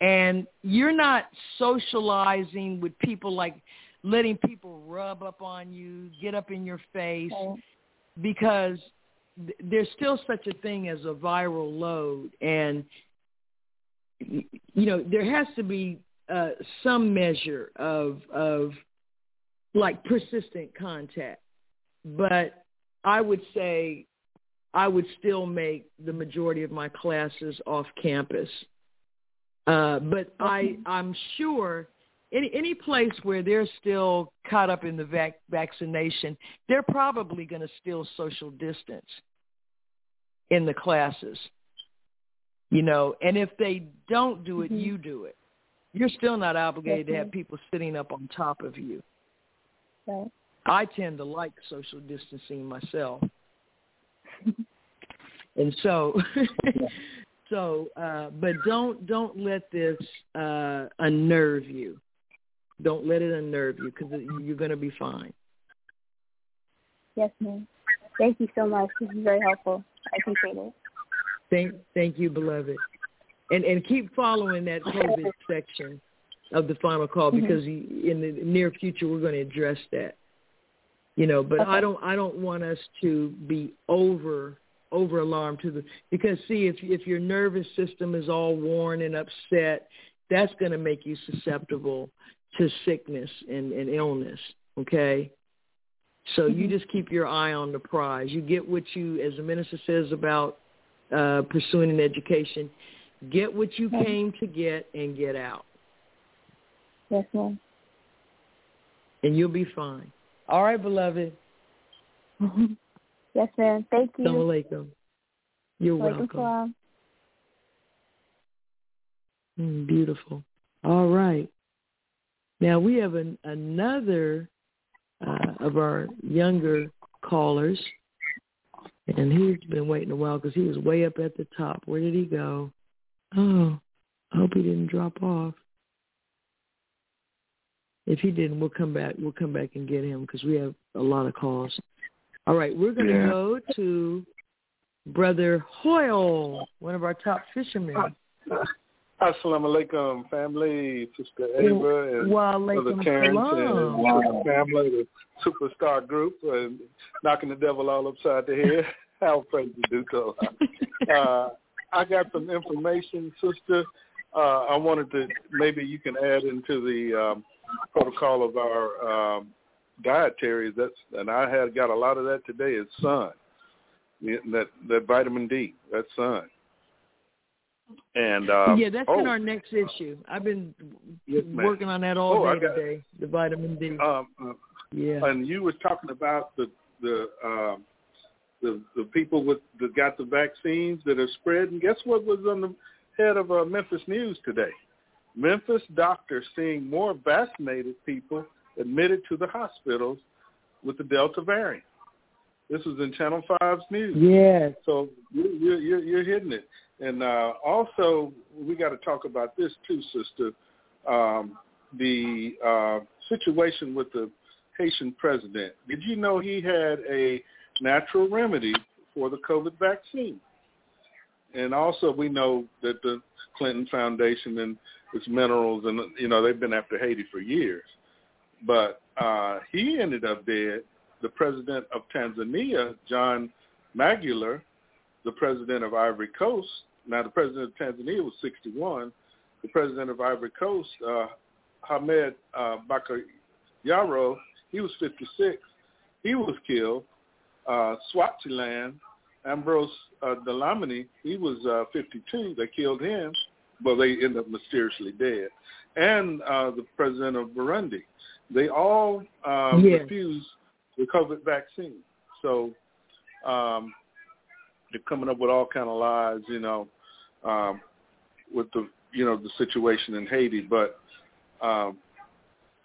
and you're not socializing with people like letting people rub up on you, get up in your face, because th- there's still such a thing as a viral load, and you know there has to be uh, some measure of of like persistent contact, but I would say I would still make the majority of my classes off campus. Uh, but I, I'm sure any any place where they're still caught up in the vac- vaccination, they're probably going to still social distance in the classes. You know, and if they don't do it, mm-hmm. you do it. You're still not obligated to have people sitting up on top of you. Right. I tend to like social distancing myself. [laughs] and so [laughs] So, uh, but don't don't let this uh, unnerve you. Don't let it unnerve you because you're going to be fine. Yes, ma'am. Thank you so much. This is very helpful. I appreciate it. Thank thank you, beloved. And and keep following that COVID [laughs] section of the final call mm-hmm. because mm-hmm. in the near future we're going to address that. You know, but okay. I don't I don't want us to be over over alarmed to the because see if if your nervous system is all worn and upset, that's going to make you susceptible to sickness and, and illness. Okay. So mm-hmm. you just keep your eye on the prize. You get what you, as the minister says about uh, pursuing an education, get what you came to get and get out. Yes, ma'am. And you'll be fine. All right, beloved. [laughs] yes, ma'am. Thank you. Assalamu alaikum. You're welcome. Mm, beautiful. All right. Now we have an, another uh, of our younger callers, and he's been waiting a while because he was way up at the top. Where did he go? Oh, I hope he didn't drop off. If he didn't, we'll come back. We'll come back and get him because we have a lot of calls. All right, we're going to yeah. go to Brother Hoyle, one of our top fishermen. [laughs] Assalamu alaikum, family, Sister Ava and Brother Terrence and the family, the superstar group, and knocking the devil all upside the head. [laughs] How praise do so. Uh, I got some information, Sister. Uh, I wanted to maybe you can add into the um, protocol of our um, dietaries. That's and I had got a lot of that today. Is sun, that that vitamin D, that sun. And uh, yeah, that's oh, in our next issue. I've been yes, working on that all oh, day got, today. The vitamin D. Um, uh, yeah. And you were talking about the the uh, the the people with that got the vaccines that are spreading. Guess what was on the head of uh, Memphis News today? Memphis doctors seeing more vaccinated people admitted to the hospitals with the Delta variant. This was in Channel 5's news. Yes. So you're, you're, you're hitting it. And uh, also, we got to talk about this too, sister. Um, the uh, situation with the Haitian president. Did you know he had a natural remedy for the COVID vaccine? And also, we know that the Clinton Foundation and its minerals, and you know, they've been after Haiti for years. But uh, he ended up dead. The president of Tanzania, John Magufuli, the president of Ivory Coast. Now, the president of Tanzania was 61. The president of Ivory Coast, uh, Hamed uh, Bakayoko, he was 56. He was killed. Uh, Swaziland, Ambrose uh, Dlamini, he was uh, 52. They killed him, but they ended up mysteriously dead. And uh, the president of Burundi, they all um, yes. refused the COVID vaccine. So um, they're coming up with all kind of lies, you know, um, with the you know the situation in Haiti. But um,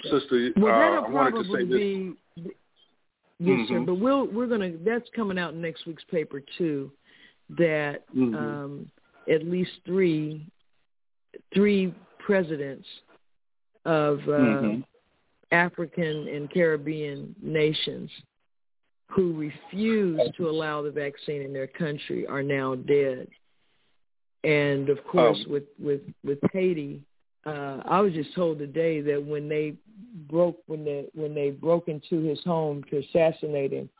sister, well, uh, I wanted to say be, this. Yes, mm-hmm. sir. But we'll we're gonna that's coming out in next week's paper too. That mm-hmm. um, at least three three presidents of uh, mm-hmm. African and Caribbean nations who refused to allow the vaccine in their country are now dead. And of course, um, with with with Haiti, uh, I was just told today that when they broke when they when they broke into his home to assassinate him,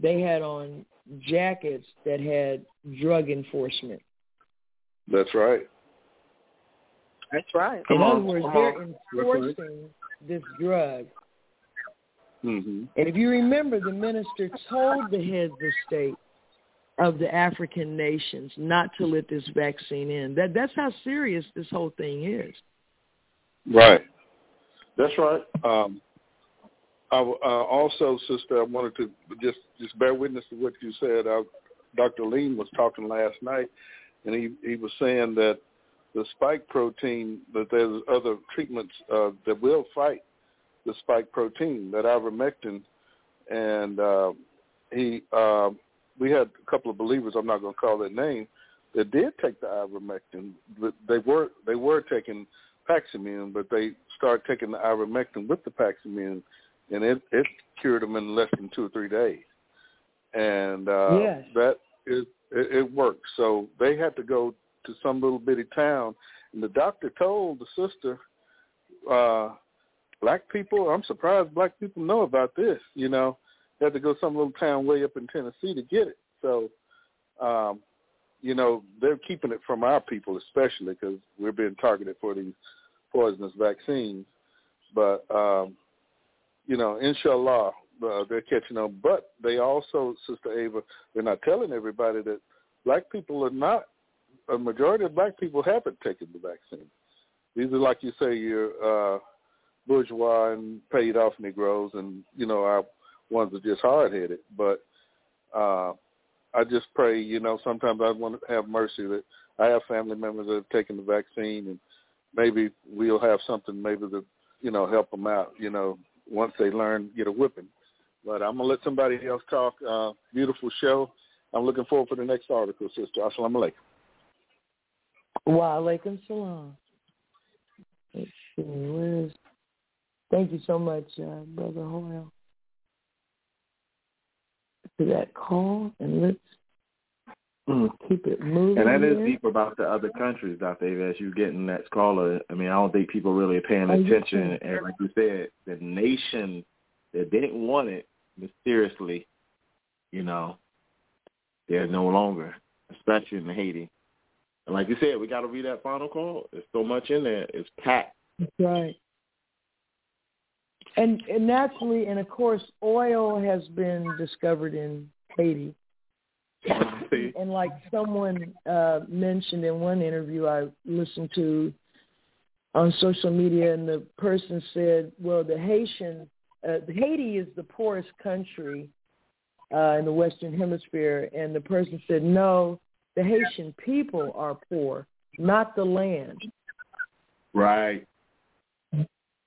they had on jackets that had drug enforcement. That's right. That's right. In Come other on, words, they're enforcing this drug. Mm-hmm. And if you remember, the minister told the heads of state of the African nations not to let this vaccine in. That that's how serious this whole thing is. Right. That's right. Um, I, uh, also, sister, I wanted to just just bear witness to what you said. I, Dr. Lean was talking last night, and he he was saying that the spike protein that there's other treatments uh, that will fight the spike protein, that ivermectin, and uh, he uh, we had a couple of believers. I'm not going to call their name that did take the ivermectin. But they were they were taking Paximune, but they started taking the ivermectin with the Paximune, and it it cured them in less than two or three days. And uh, yes. that is it, it worked. So they had to go to some little bitty town, and the doctor told the sister, uh, "Black people, I'm surprised black people know about this. You know, they had to go some little town way up in Tennessee to get it." So um, you know, they're keeping it from our people, especially because we're being targeted for these poisonous vaccines. But um, you know, inshallah, uh, they're catching on. But they also, Sister Ava, they're not telling everybody that black people are not. A majority of black people haven't taken the vaccine. These are, like you say, your uh, bourgeois and paid off Negroes, and you know our ones are just hard headed. But uh, I just pray, you know, sometimes I want to have mercy that I have family members that have taken the vaccine, and maybe we'll have something maybe to, you know, help them out, you know, once they learn, get a whipping. But I'm gonna let somebody else talk. Uh, beautiful show. I'm looking forward for the next article, sister. Assalamu alaikum. Wa alaikum salam. Let's see, where is? Thank you so much, uh, Brother Hoyle for that call and let's mm. keep it moving. And that here. is deep about the other countries, Dr. Ava, as you're getting that caller. I mean, I don't think people really are paying attention. And like you said, the nation that didn't want it mysteriously, you know, they're no longer, especially in Haiti. And like you said, we got to read that final call. There's so much in there. It's packed. That's right. And, and naturally, and of course, oil has been discovered in Haiti. [laughs] and like someone uh, mentioned in one interview I listened to on social media, and the person said, "Well, the Haitian, uh, Haiti is the poorest country uh, in the Western Hemisphere," and the person said, "No, the Haitian people are poor, not the land." Right.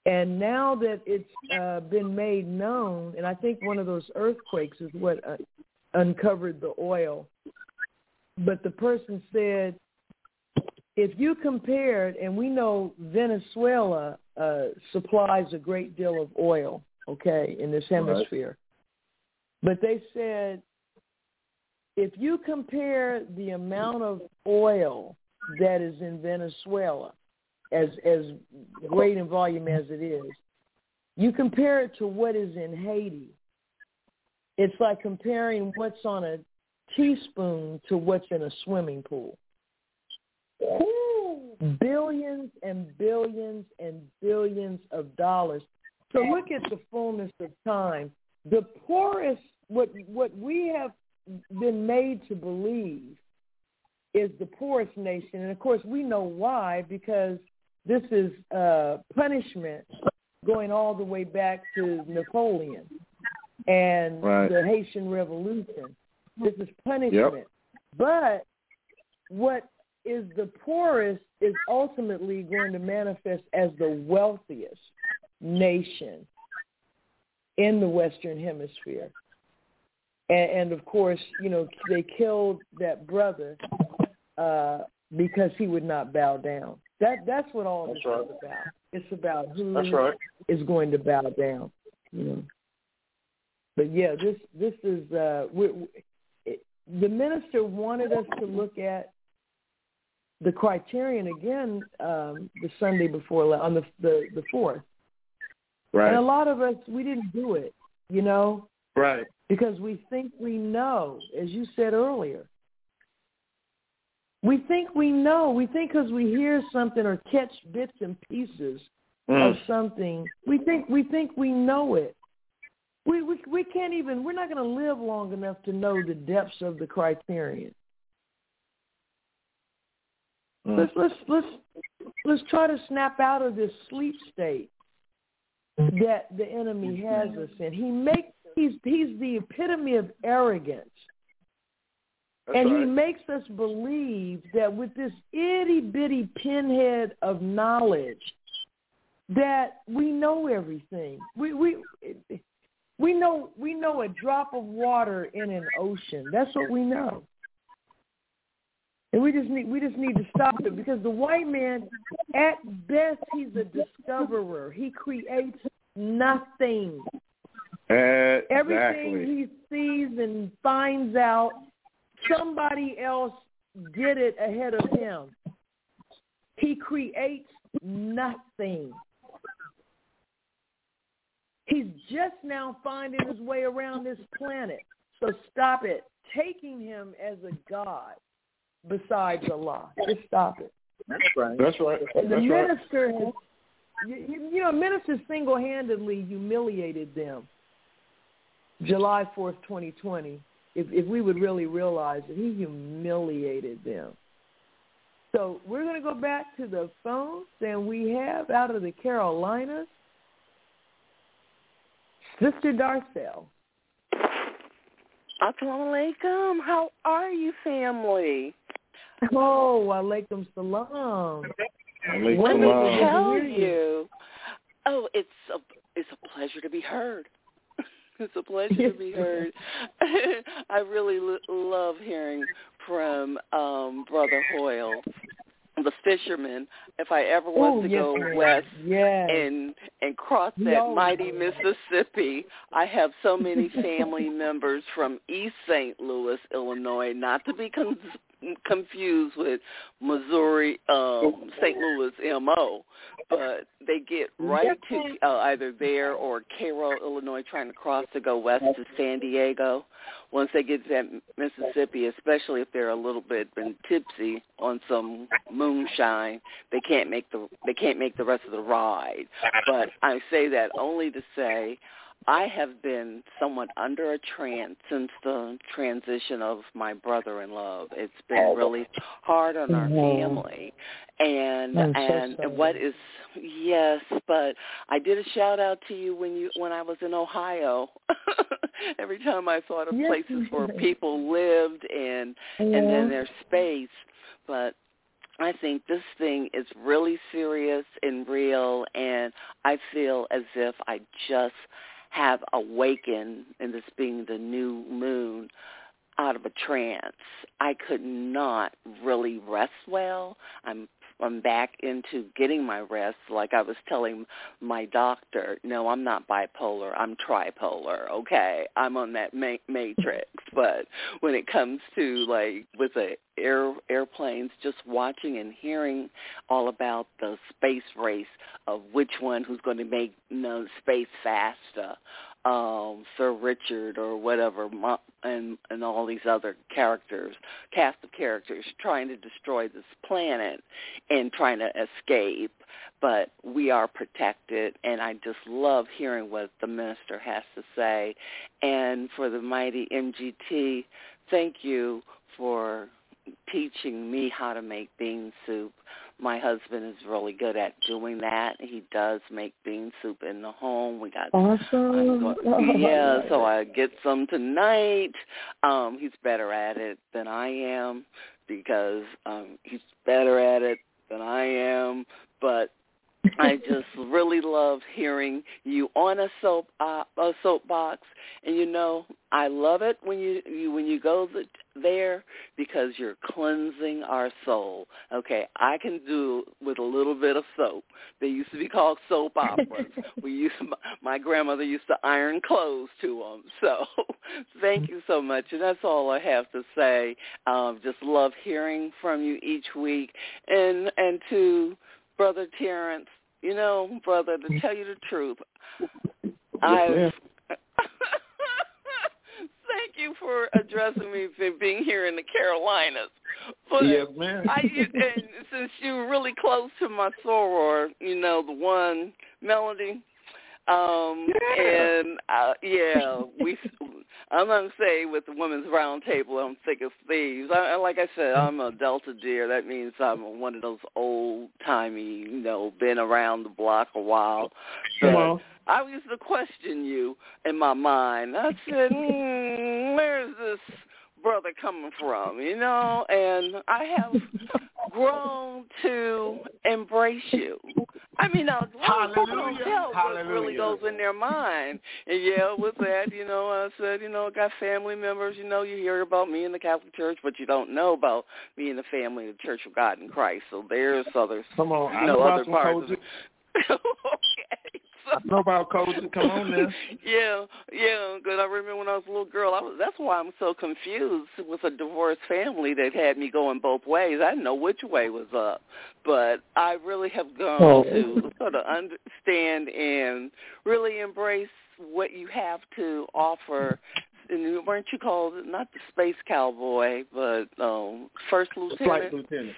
And now that it's uh, been made known, and I think one of those earthquakes is what uh, uncovered the oil. But the person said, if you compared, and we know Venezuela uh, supplies a great deal of oil, okay, in this hemisphere. Right. But they said, if you compare the amount of oil that is in Venezuela as as great in volume as it is, you compare it to what is in Haiti. It's like comparing what's on a teaspoon to what's in a swimming pool. Billions and billions and billions of dollars. So look at the fullness of time. The poorest, what what we have been made to believe is the poorest nation, and of course we know why because this is uh, punishment going all the way back to Napoleon and right. the Haitian Revolution. This is punishment. Yep. But what is the poorest is ultimately going to manifest as the wealthiest nation in the Western Hemisphere. And, and of course, you know, they killed that brother uh, because he would not bow down. That that's what all that's this right. is about. It's about who right. is going to bow down. You know. But yeah, this this is uh, we, it, the minister wanted us to look at the criterion again um, the Sunday before on the the the fourth. Right. And a lot of us we didn't do it, you know, Right. because we think we know, as you said earlier. We think we know. We think because we hear something or catch bits and pieces Mm. of something, we think we think we know it. We we we can't even. We're not going to live long enough to know the depths of the criterion. Mm. Let's let's let's let's try to snap out of this sleep state that the enemy has us in. He makes he's he's the epitome of arrogance. That's and right. he makes us believe that with this itty bitty pinhead of knowledge, that we know everything. We we we know we know a drop of water in an ocean. That's what we know. And we just need we just need to stop it because the white man, at best, he's a discoverer. He creates nothing. Exactly. Everything he sees and finds out, somebody else did it ahead of him. He creates nothing. He's just now finding his way around this planet. So stop it. taking him as a god besides Allah. Just stop it. That's right. That's right. And the That's minister right. has, you, you know, minister single-handedly humiliated them. July 4th, 2020. If if we would really realize that he humiliated them. So we're going to go back to the phones, and we have out of the Carolinas, Sister Darcel. Assalamu alaikum. How are you, family? Oh, alaikum salam. Alaikum Let me salam. tell Good to hear you. Oh, it's a it's a pleasure to be heard. It's a [laughs] pleasure to be heard. [laughs] I really lo- love hearing from um Brother Hoyle, the fisherman. If I ever was Oh, to yes, go west Yes. and and cross that always mighty. Mississippi. I have so many family members from East St. Louis, Illinois, not to be con- confused with Missouri, um, St. Louis MO, but they get right to uh, either there or Cairo, Illinois, trying to cross to go west to San Diego. Once they get to that Mississippi, especially if they're a little bit been tipsy on some moonshine, they can't make the they can't make the rest of the ride. But I say that only to say I have been somewhat under a trance since the transition of my brother-in-law. It's been really hard on our Mhm. family, and I'm so and sorry. what is yes, but I did a shout out to you when you when I was in Ohio. [laughs] Every time I thought of Yes, places you where people lived and and then their space, but I think this thing is really serious and real, and I feel as if I just have awakened, and this being the new moon, out of a trance. I could not really rest well. I'm I'm back into getting my rest. Like I was telling my doctor, no, I'm not bipolar. I'm tripolar. Okay, I'm on that ma- matrix. [laughs] But when it comes to like with the air airplanes, just watching and hearing all about the space race of which one who's going to make you know, space faster um Sir Richard or whatever and and all these other characters cast of characters trying to destroy this planet and trying to escape. But we are protected and I just love hearing what the minister has to say. And for the mighty MGT thank you for teaching me how to make bean soup my husband is really good at doing that. He does make bean soup in the home. We got Awesome. go- Oh, [laughs] yeah, so I get some tonight. Um, he's better at it than I am because um he's better at it than I am. But I just really love hearing you on a soap uh, a soapbox, and you know I love it when you, you when you go th- there because you're cleansing our soul. Okay, I can do with a little bit of soap. They used to be called soap operas. [laughs] we used my grandmother used to iron clothes to them. [laughs] So thank you so much, and that's all I have to say. Um, just love hearing from you each week, and and to Brother Terrence, you know, brother, to tell you the truth, I [laughs] thank you for addressing me for being here in the Carolinas. But Yes, ma'am. I and since you're really close to my soror, you know, the one Melody, um, and uh, yeah, we. I'm gonna say with the women's round table, I'm thick as thieves. I, like I said, I'm a Delta dear. That means I'm one of those old timey, you know, been around the block a while. But. I used to question you in my mind. I said, mm, "Where's this brother coming from?" You know, and I have grown to embrace you. I mean, now, a lot of people don't Hallelujah. tell what really goes in their mind. And yeah, with that, you know, I said, you know, I got family members. You know, you hear about me in the Catholic Church, but you don't know about me in the family of the Church of God in Christ. So there's other, Come on. You know know, other parts. [laughs] know about coaches. Come on now. [laughs] yeah, yeah. Because I remember when I was a little girl, I was. That's why I'm so confused with a divorced family that had me going both ways. I didn't know which way was up, but I really have gone Oh. to sort of understand and really embrace what you have to offer and weren't you called not the space cowboy, but um, first lieutenant? Flight lieutenant.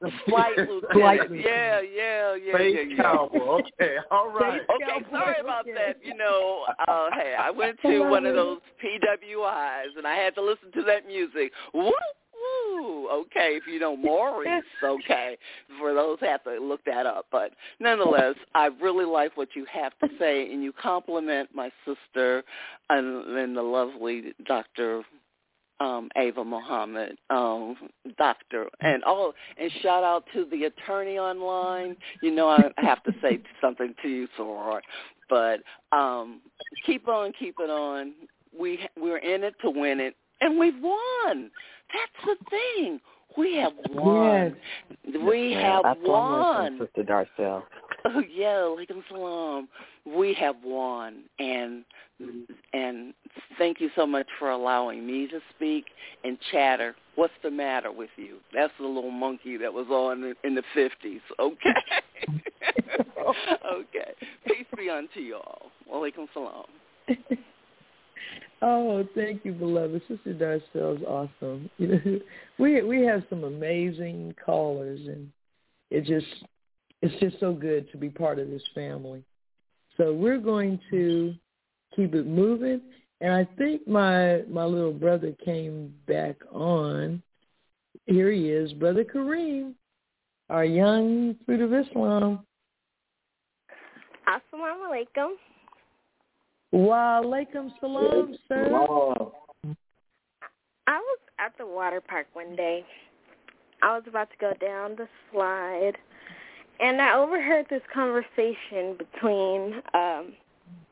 The [laughs] flight lieutenant. Yeah, yeah, yeah, Space yeah, yeah. cowboy. Okay, [laughs] all right. Okay, sorry about that. You know, uh, hey, I went to one of those PWIs and I had to listen to that music. Woo, woo. Okay, if you know Maurice, [laughs] okay. For those who have to look that up, but nonetheless, I really like what you have to say, and you compliment my sister and, and the lovely Doctor um, Ava Muhammad, um, doctor, and all, and shout out to the attorney online. You know, I have to say something to you, Soror, but um, keep on, keep it on. We we're in it to win it, and we've won. That's the thing. We have won. We Yeah, have I'm won. Sister Darcel. Oh yeah, alaikum salam. We have won, and and thank you so much for allowing me to speak and chatter. What's the matter with you? That's the little monkey that was on in the fifties. Okay. [laughs] okay. Peace be unto y'all. Alaikum salam. [laughs] Oh, thank you, beloved. Sister Darcel is awesome. You [laughs] know, we we have some amazing callers, and it just it's just so good to be part of this family. So we're going to keep it moving, and I think my my little brother came back on. Here he is, brother Kareem, our young fruit of Islam. Assalamu alaikum. Wa alaikum salam, sir. I was at the water park one day. I was about to go down the slide, and I overheard this conversation between um,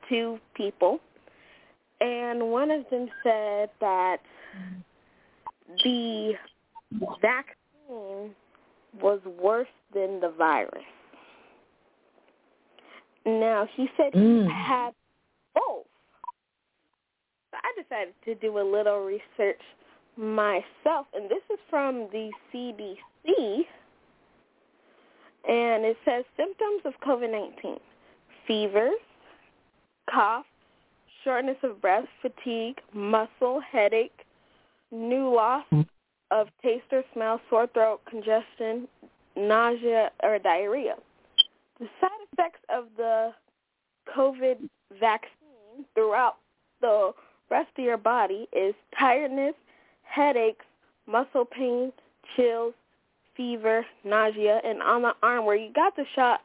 two people, and one of them said that the vaccine was worse than the virus. Now, he said he Mm. had both. So I decided to do a little research myself, and this is from the CDC, and it says symptoms of COVID-19, fevers, cough, shortness of breath, fatigue, muscle, headache, new loss hmm. of taste or smell, sore throat, congestion, nausea, or diarrhea. The side effects of the COVID vaccine throughout the rest of your body is tiredness, headaches, muscle pain, chills, fever, nausea, and on the arm where you got the shot,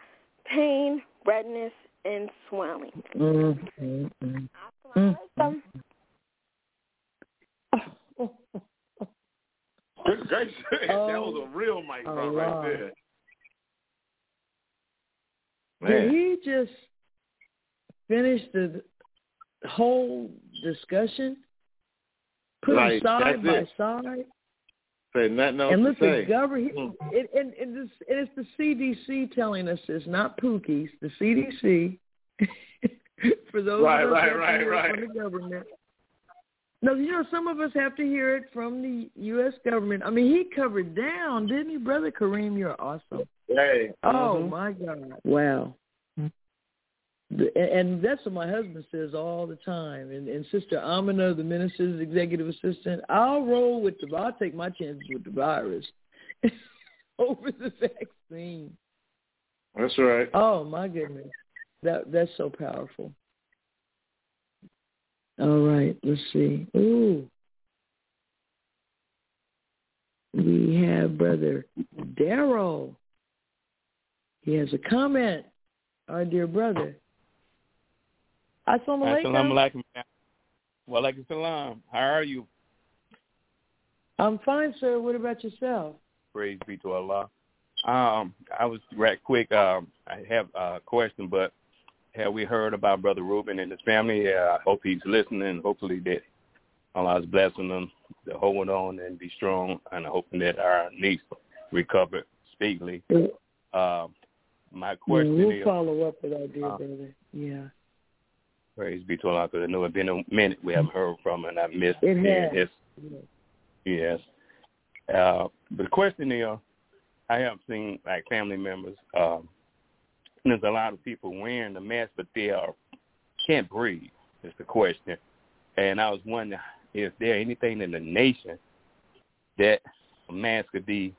pain, redness, and swelling. Mm, mm, mm. Assalamu alaikum. Good gracious. that Oh, was a real mic drop Allah. right there. Did he just finish the whole discussion? Put Right, them side by it. side Say nothing else and to look say. at government. Mm. It, and, and, this, and it's the CDC telling us this, not Pookie's. The CDC. [laughs] For those Right, of us right, that right, hear right. from the government. No, you know, some of us have to hear it from the U.S. government. I mean, he covered down, didn't he, brother Kareem? You're awesome. Hey. Oh mhm. my God! Wow. And that's what my husband says all the time. And, and Sister Amina, the minister's executive assistant, I'll roll with the. I'll take my chances with the virus [laughs] over the vaccine. That's right. Oh my goodness, that that's so powerful. All right, let's see. Ooh, we have brother Daryl. He has a comment. Our dear brother. Assalamu alaikum. Wa alaikum salam. How are you? I'm fine, sir. What about yourself? Praise be to Allah. Um, I was right quick. Um, I have a question, but have we heard about Brother Reuben and his family? Yeah, I hope he's listening. Hopefully that Allah is blessing them to hold on and be strong, and hoping that our niece recover speedily. Uh, my question we'll is, follow up with our dear uh, brother. Yeah. Praise be to Allah, because I know it's been a minute we haven't heard from, and I missed It has. his Yes. Uh, but the question is, I have seen like family members. Um, there's a lot of people wearing the mask, but they are can't breathe. Is the question, and I was wondering is there anything in the nation that a mask could be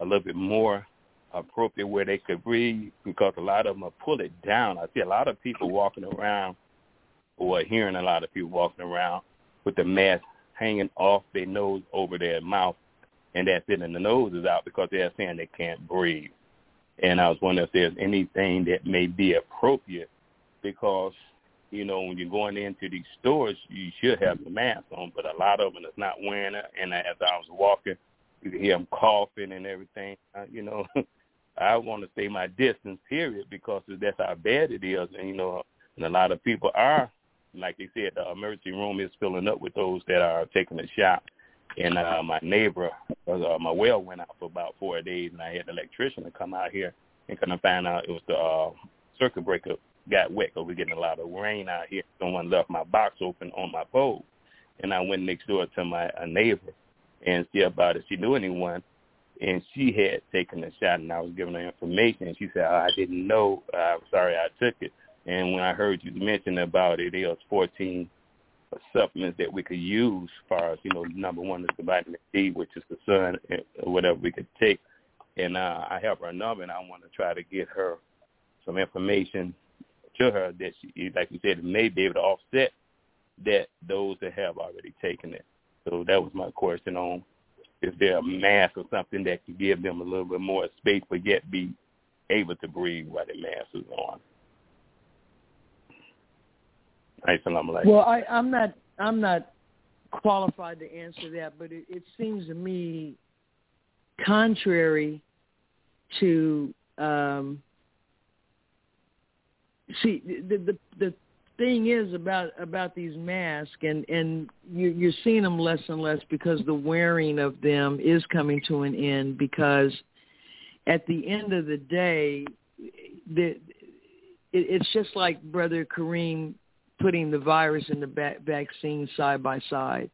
a little bit more appropriate where they could breathe because a lot of them are pull it down. I see a lot of people walking around or hearing a lot of people walking around with the mask hanging off their nose over their mouth and that's it and the nose is out because they're saying they can't breathe. And I was wondering if there's anything that may be appropriate because, you know, when you're going into these stores, you should have the mask on, but a lot of them is not wearing it. And as I was walking, you could hear them coughing and everything. You know, [laughs] I want to stay my distance, period, because that's how bad it is. And, you know, and a lot of people are, like they said, the emergency room is filling up with those that are taking a shot and uh, my neighbor, uh, my well went out for about four days, and I had the electrician to come out here and kind of find out it was the uh, circuit breaker got wet because we're getting a lot of rain out here. Someone left my box open on my pole, and I went next door to my a neighbor and see about if she knew anyone, and she had taken a shot, and I was giving her information, and she said, oh, I didn't know. I'm sorry I took it. And when I heard you mention about it, was 14 supplements that we could use as far as, you know, number one is the vitamin D, which is the sun, or whatever we could take. And uh, I have her number, and I want to try to get her some information to her that she, like you said, may be able to offset that those that have already taken it. So that was my question on is there a mask or something that could give them a little bit more space but yet be able to breathe while the mask is on? Well, I, I'm not. I'm not qualified to answer that, but it, it seems to me contrary to um, see the, the the thing is about about these masks and and you, you're seeing them less and less because the wearing of them is coming to an end because at the end of the day the it, it's just like brother Kareem putting the virus and the va- vaccine side by side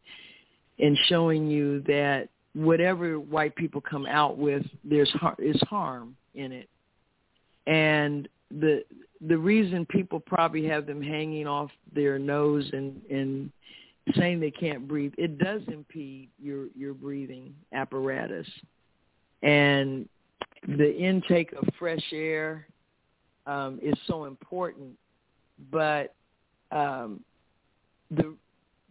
and showing you that whatever white people come out with, there's har- is harm in it, and the the reason people probably have them hanging off their nose and and saying they can't breathe, it does impede your your breathing apparatus, and the intake of fresh air um, is so important, but um, the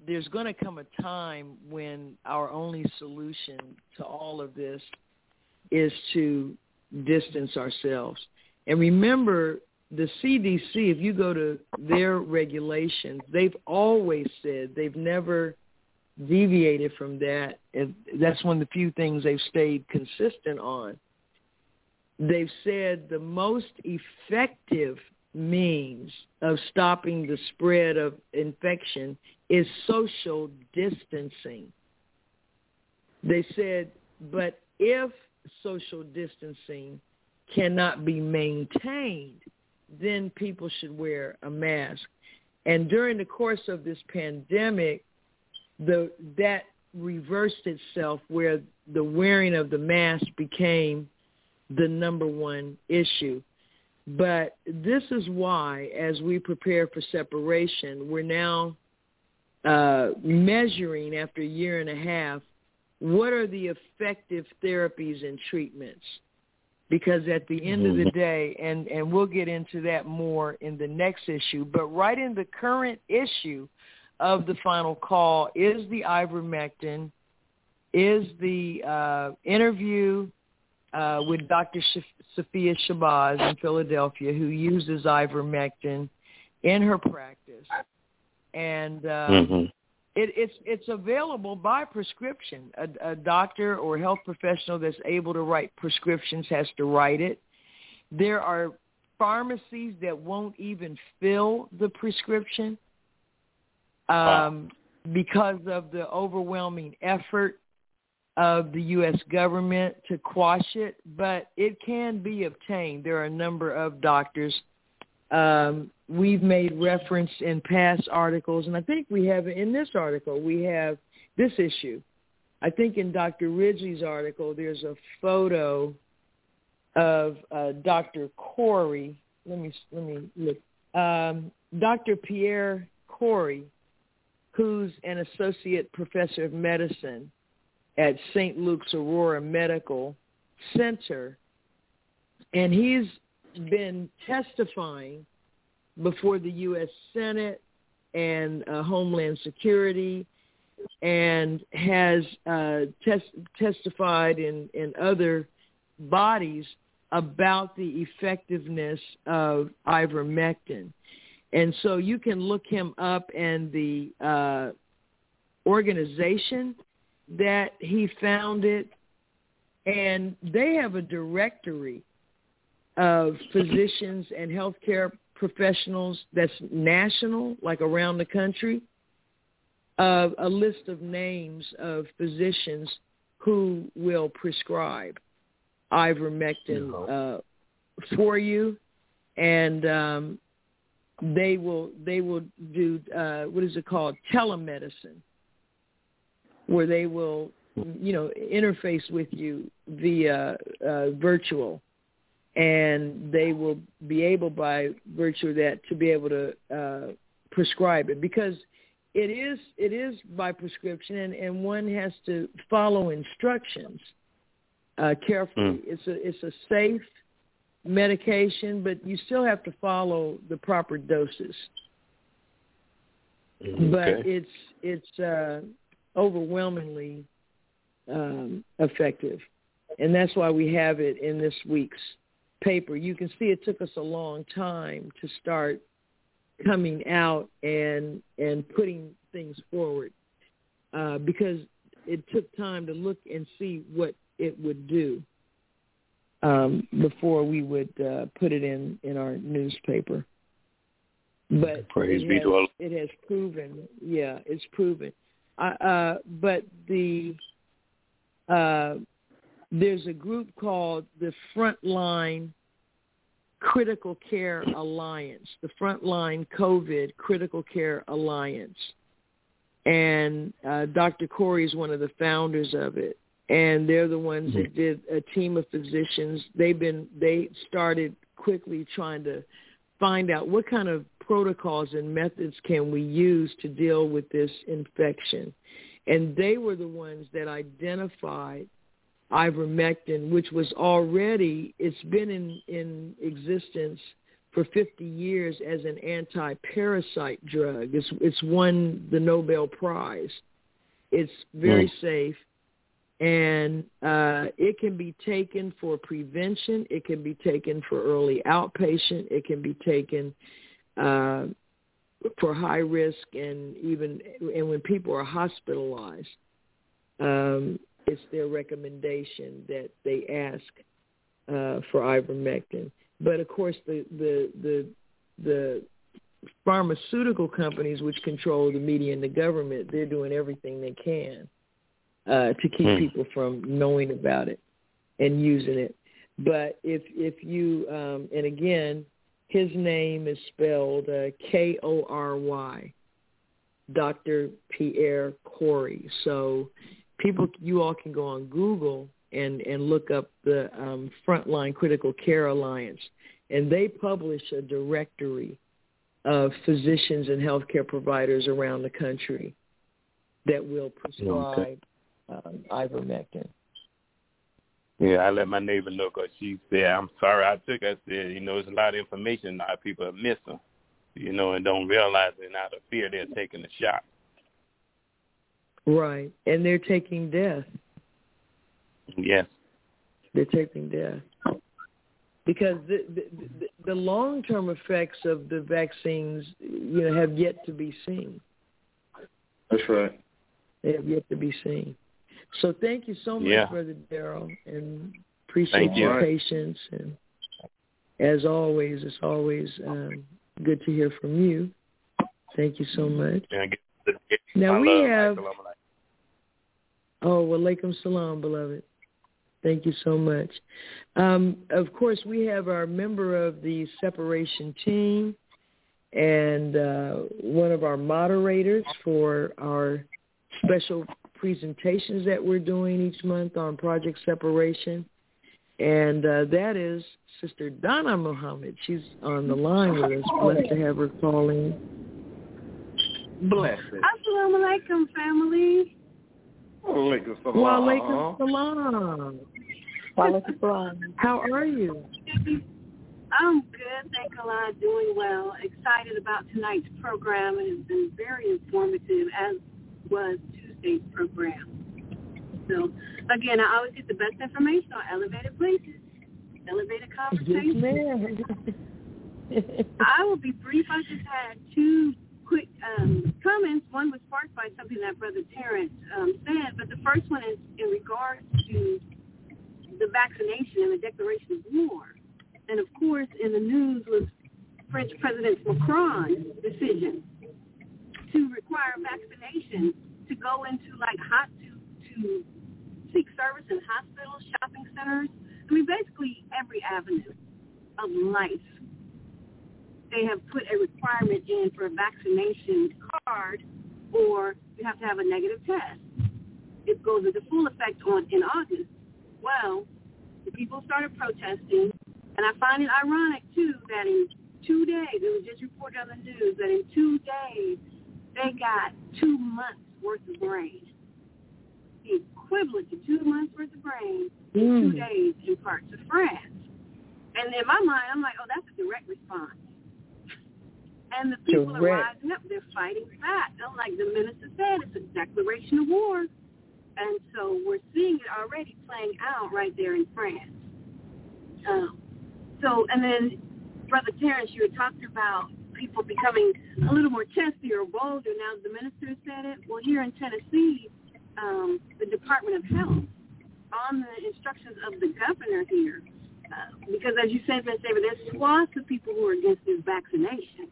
there's going to come a time when our only solution to all of this is to distance ourselves. And remember, the CDC, if you go to their regulations, they've always said they've never deviated from that. That's one of the few things they've stayed consistent on. They've said the most effective means of stopping the spread of infection is social distancing. They said, but if social distancing cannot be maintained, then people should wear a mask. And during the course of this pandemic, the that reversed itself where the wearing of the mask became the number one issue. But this is why, as we prepare for separation, we're now uh, measuring after a year and a half what are the effective therapies and treatments. Because at the end of the mm-hmm. day, and, and we'll get into that more in the next issue, but right in the current issue of the final call is the ivermectin, is the uh, interview uh, with Dr. Sophia Shabazz in Philadelphia, who uses ivermectin in her practice, and um, mm-hmm. it, it's it's available by prescription. A, a doctor or health professional that's able to write prescriptions has to write it. There are pharmacies that won't even fill the prescription um, wow. because of the overwhelming effort of the U.S. government to quash it, but it can be obtained. There are a number of doctors. Um, we've made reference in past articles, and I think we have in this article, we have this issue. I think in Dr. Ridgely's article, there's a photo of uh, Dr. Kory. Let me let me look. Um, Dr. Pierre Kory, who's an associate professor of medicine at St. Luke's Aurora Medical Center, and he's been testifying before the U.S. Senate and uh, Homeland Security and has uh, tes- testified in, in other bodies about the effectiveness of ivermectin. And so you can look him up and the uh, organization that he founded, and they have a directory of physicians and healthcare professionals that's national, like around the country, uh, a list of names of physicians who will prescribe ivermectin uh, for you, and um, they will they will do uh, what is it called? Telemedicine, where they will you know interface with you via uh, virtual, and they will be able by virtue of that to be able to uh, prescribe it because it is it is by prescription and, and one has to follow instructions uh, carefully. Mm. It's a it's a safe medication, but you still have to follow the proper doses. Okay. But it's it's uh, overwhelmingly um, effective, and that's why we have it in this week's paper. You can see it took us a long time to start coming out and and putting things forward uh, because it took time to look and see what it would do um, before we would uh, put it in in our newspaper. But Praise it be has, it has proven, yeah, it's proven. Uh, uh, but the uh, there's a group called the Frontline Critical Care Alliance, the Frontline COVID Critical Care Alliance, and uh, Dr. Kory is one of the founders of it and they're the ones that did a team of physicians. They've been they started quickly trying to find out what kind of protocols and methods can we use to deal with this infection. And they were the ones that identified ivermectin, which was already, it's been in, in existence for 50 years as an anti-parasite drug. It's, it's won the Nobel Prize. It's very mm. safe and uh, it can be taken for prevention. It can be taken for early outpatient. It can be taken uh, for high risk, and even and when people are hospitalized, um, it's their recommendation that they ask uh, for ivermectin. But of course, the the the the pharmaceutical companies, which control the media and the government, they're doing everything they can uh, to keep hmm. people from knowing about it and using it. But if if you um, and again, his name is spelled uh, K O R Y, Dr. Pierre Kory. So people, you all can go on Google and and look up the um, Frontline Critical Care Alliance, and they publish a directory of physicians and healthcare providers around the country that will prescribe okay um, ivermectin. Yeah, I let my neighbor know because she said, I'm sorry I took. I said, you know, there's a lot of information now people are missing, you know, and don't realize it out of fear they're taking the shot. Right. And they're taking death. Yes. They're taking death. Because the, the, the long-term effects of the vaccines, you know, have yet to be seen. That's right. They have yet to be seen. So thank you so much, yeah. Brother Daryl, and appreciate thank your you. patience. And as always, it's always um, good to hear from you. Thank you so much. Now we have. Oh, well, alaikum salam, beloved. Thank you so much. Um, of course, we have our member of the separation team and uh, one of our moderators for our special presentations that we're doing each month on Project Separation. And uh, that is Sister Donna Muhammad. She's on the line with us. Blessed to have her calling. Blessings. Assalamu alaikum, family. Walaikum salam. Walaikum salam. Walaikum salam. How are you? I'm good. Thank Allah. Doing well. Excited about tonight's program. It has been very informative, as was Program. So, again, I always get the best information on elevated places, elevated conversations. I will be brief. I just had two quick um, comments. One was sparked by something that Brother Terrence um, said, but the first one is in regards to the vaccination and the declaration of war. And of course, in the news was French President Macron's decision to require vaccination to go into like hot to, to seek service in hospitals, shopping centers. I mean, basically every avenue of life. They have put a requirement in for a vaccination card, or you have to have a negative test. It goes into full effect on in August. Well, the people started protesting, and I find it ironic too that in two days, it was just reported on the news that in two days they got two months worth of rain, the equivalent to two months worth of rain in Mm. two days in parts of France. And in my mind, I'm like, oh, that's a direct response. And the people are rising up. They're fighting back. I'm like the minister said, it's a declaration of war. And so we're seeing it already playing out right there in France. Um, so, and then, Brother Terrence, you had talked about people becoming a little more chesty or bolder now the minister said it. Well, here in Tennessee, um, the Department of Health, on the instructions of the governor here, uh, because as you said, Ms. David, there's swaths of people who are against this vaccination.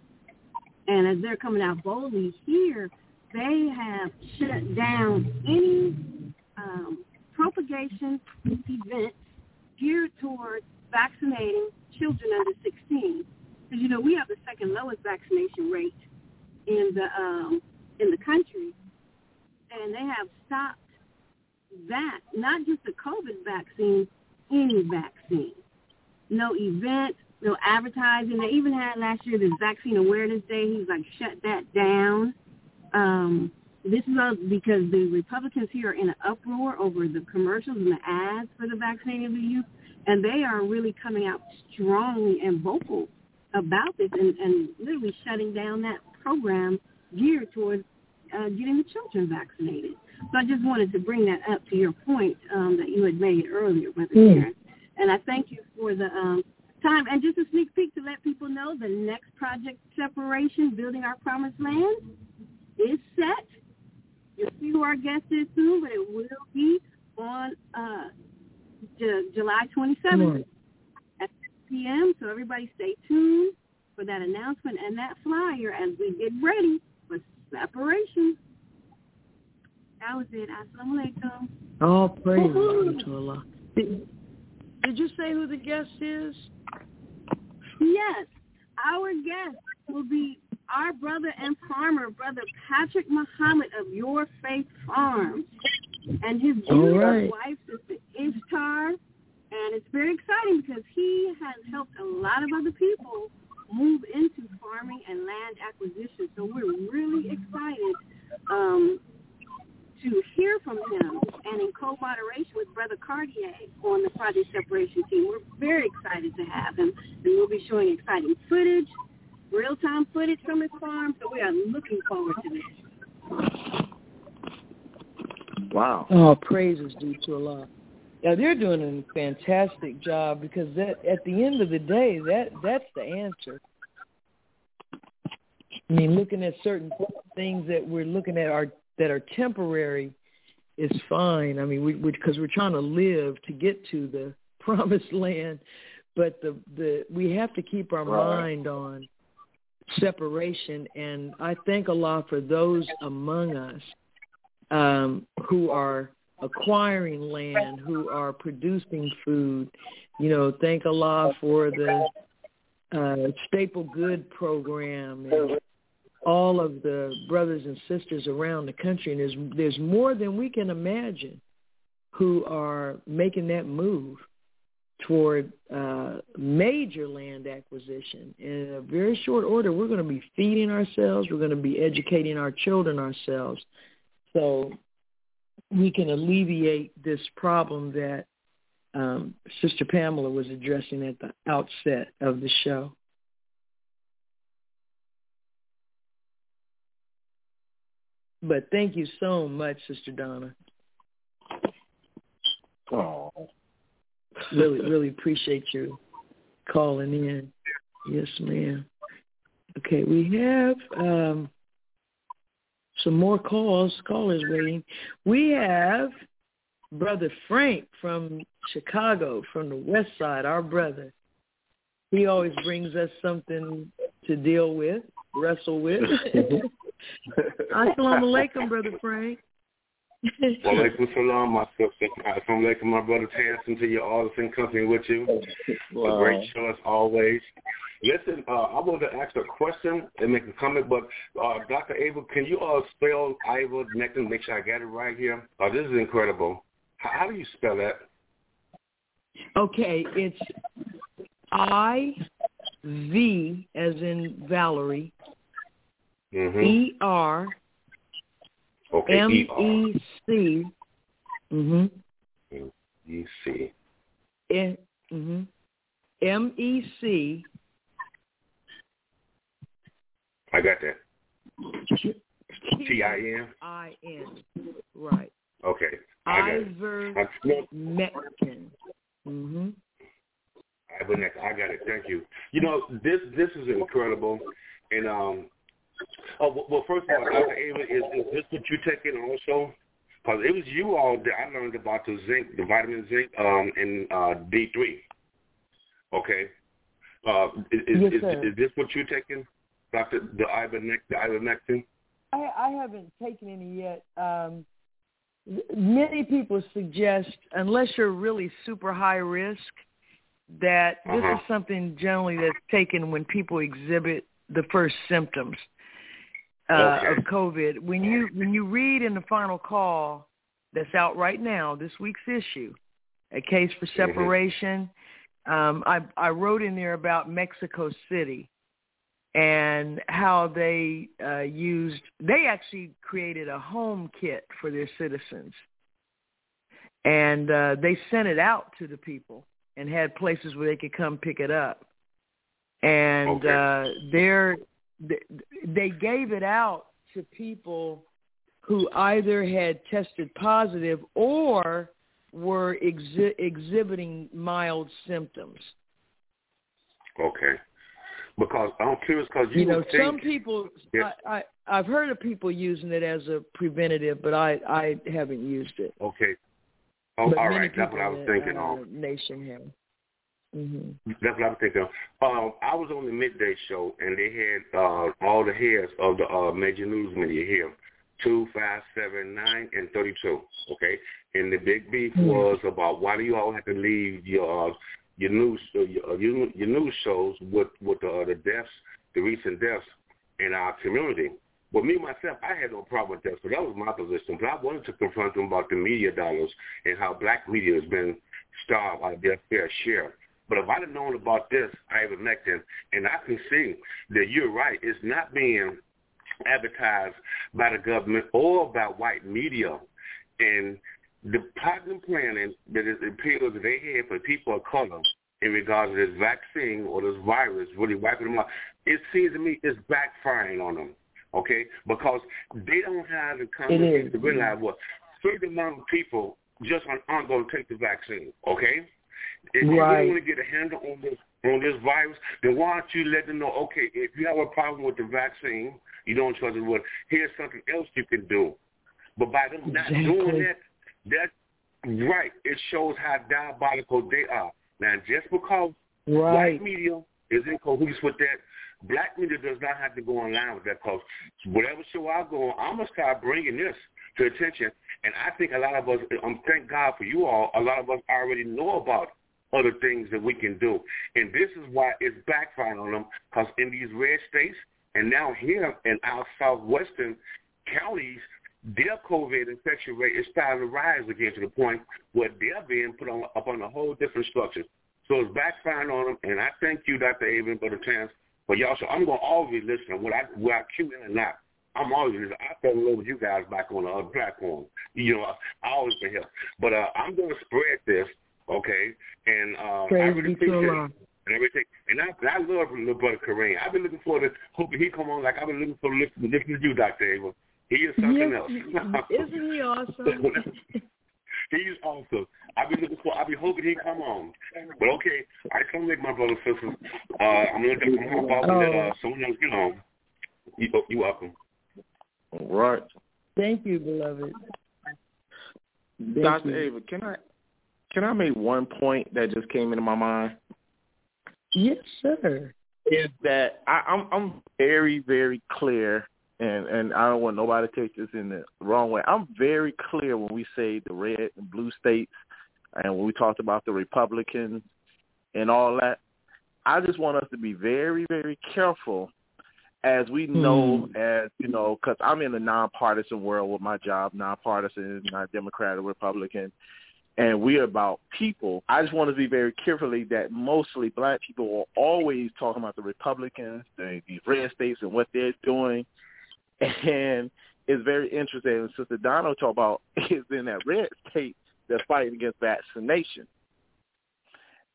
And as they're coming out boldly here, they have shut down any um, propagation events geared toward vaccinating children under 16. Because you know we have the second lowest vaccination rate in the um, in the country, and they have stopped that. Not just the COVID vaccine, any vaccine. No events, no advertising. They even had last year this vaccine awareness day. He's like shut that down. Um, this is all because the Republicans here are in an uproar over the commercials and the ads for the vaccinating of the youth, and they are really coming out strongly and vocal about this and, and literally shutting down that program geared towards uh, getting the children vaccinated. So I just wanted to bring that up to your point um, that you had made earlier, Brother Mm. Karen. And I thank you for the um, time. And just a sneak peek to let people know the next project separation, Building Our Promised Land, is set. You'll see who our guest is soon, but it will be on uh, J- July 27th on. at 6 p.m. So everybody stay tuned for that announcement and that flyer as we get ready for separation. That was it. Assalamu alaikum. All praise to Allah. Did, did you say who the guest is? Yes, our guest will be our brother and farmer, Brother Patrick Muhammad of Your Faith Farms, and his All beautiful right. wife, Sister Ishtar. And it's very exciting because he has helped a lot of other people move into farming and land acquisition. So we're really excited um, to hear from him and in co-moderation with Brother Cartier on the Project Separation team. We're very excited to have him, and we'll be showing exciting footage, real-time footage from his farm, so we are looking forward to this. Wow. Oh, praises due to Allah. Yeah, they're doing a fantastic job because that at the end of the day, that that's the answer. I mean, looking at certain things that we're looking at are that are temporary is fine. I mean, we because we're trying to live to get to the [laughs] promised land, but the the we have to keep our Right. mind on separation. And I thank Allah for those among us um, who are acquiring land, who are producing food. You know, thank Allah for the uh, staple good program and all of the brothers and sisters around the country. And there's there's more than we can imagine who are making that move toward uh, major land acquisition. In a very short order, we're going to be feeding ourselves. We're going to be educating our children ourselves. So we can alleviate this problem that um, Sister Pamela was addressing at the outset of the show. But thank you so much, Sister Donna. Oh. Really, really appreciate you calling in. Yes, ma'am. Okay, we have um, some more calls, callers waiting. We have Brother Frank from Chicago, from the West Side, our brother. He always brings us something to deal with, wrestle with. Mm-hmm. [laughs] Assalamu alaikum, Brother Frank. [laughs] Walaikum salam, my sister. Assalamu alaikum, my brother Tanson, to your artist in company with you. [laughs] Wow. A great show as always. Listen, uh, I want to ask a question and make a comment, but uh, Dr. Ava, can you uh, spell Iva Nectin, make sure I got it right here? Uh, this is incredible. How, how do you spell that? Okay, it's I V as in Valerie, Mm-hmm. E R okay, M. E C. Mhm. E C. M E C I got that. T I N. I N. Right. Okay. I got it. Mhm. Iva Nectin. I got it. Thank you. You know, this this is incredible. And um, oh well, well first of all, Dr. Ava, is, is this what you take in also? Because it was you all that I learned about the zinc, the vitamin zinc, um, and uh, D three. Okay. Uh, is, Yes, is, sir. is, is this what you're taking, Doctor? The ivermectin, the ivermectin? I, I haven't taken any yet. Um, many people suggest, unless you're really super high risk, that this Uh-huh. is something generally that's taken when people exhibit the first symptoms uh, Okay. of COVID. When you when you read in the final call that's out right now, this week's issue, a case for Mhm. separation. Um, I, I wrote in there about Mexico City and how they uh, used they actually created a home kit for their citizens and uh, they sent it out to the people and had places where they could come pick it up and Okay. uh, they're they gave it out to people who either had tested positive or were exhi- exhibiting mild symptoms Okay. Because I'm curious because you, you know think, some people Yeah. I, I i've heard of people using it as a preventative but i i haven't used it Okay. Oh, but all right. That's what I was thinking of. uh, nation have hmm That's what I was thinking of. Um, I was on the midday show, and they had uh, all the heads of the uh, major news media here, two, five, seven, nine, and thirty-two. Okay, and the big beef Mhm. was about why do you all have to leave your uh, your news uh, uh, your your news shows with with uh, the deaths, the recent deaths in our community. Well, me myself, I had no problem with that, so that was my position. But I wanted to confront them about the media dollars and how black media has been starved out of their fair share. But if I'd have known about this ivermectin, and I can see that you're right, it's not being advertised by the government or by white media. And the plot and planning that it that they had for people of color in regards to this vaccine or this virus really wiping them out, it seems to me it's backfiring on them. Okay? Because they don't have the sense to realize what certain amount of people just aren't, going to take the vaccine. Okay? If you Right. really want to get a handle on this on this virus, then why don't you let them know, okay, if you have a problem with the vaccine, you don't trust it, well, here's something else you can do. But by them not Exactly. doing that, that right, it shows how diabolical they are. Now, just because right white media is in cahoots with that, black media does not have to go online with that because whatever show I go on, I'm going to start bringing this to attention. And I think a lot of us, um, thank God for you all, a lot of us already know about other things that we can do. And this is why it's backfiring on them because in these red states and now here in our southwestern counties, their COVID infection rate is starting to rise again to the point where they're being put on up on a whole different structure. So it's backfiring on them, and I thank you, Dr. Avon, for the chance. But y'all, so I'm gonna always listen. When I cue in or not, I'm always listening. I fell in love with you guys back on the other platform. You know, I, I always been here. But uh, I'm gonna spread this, okay? And uh, Praise I really appreciate it and everything. And I, I love little brother Kareem. I've been looking for to hoping he come on like I've been looking for to listen, to you, Dr. Avon. He is something Yes, else. [laughs] [laughs] isn't he awesome? [laughs] He's awesome. I've been looking for. I've been hoping he'd come on. But okay, I come make my brothers and sisters. Uh, I'm gonna I'm gonna hop off and let uh, someone else get on. You, oh, you welcome. All right. Thank you, beloved. Thank Dr. you. Ava, can I can I make one point that just came into my mind? Yes, sir. Is that I, I'm I'm very, very clear and, and I don't want nobody to take this in the wrong way. I'm very clear when we say the red and blue states and when we talked about the Republicans and all that. I just want us to be very, very careful as we know, hmm. as you know, because I'm in a nonpartisan world with my job, nonpartisan, not Democrat or Republican, and we're about people. I just want to be very carefully that mostly black people are always talking about the Republicans, the, the red states, and what they're doing, [laughs] and it's very interesting. And Sister Donald talked about [laughs] is in that red state that's fighting against vaccination,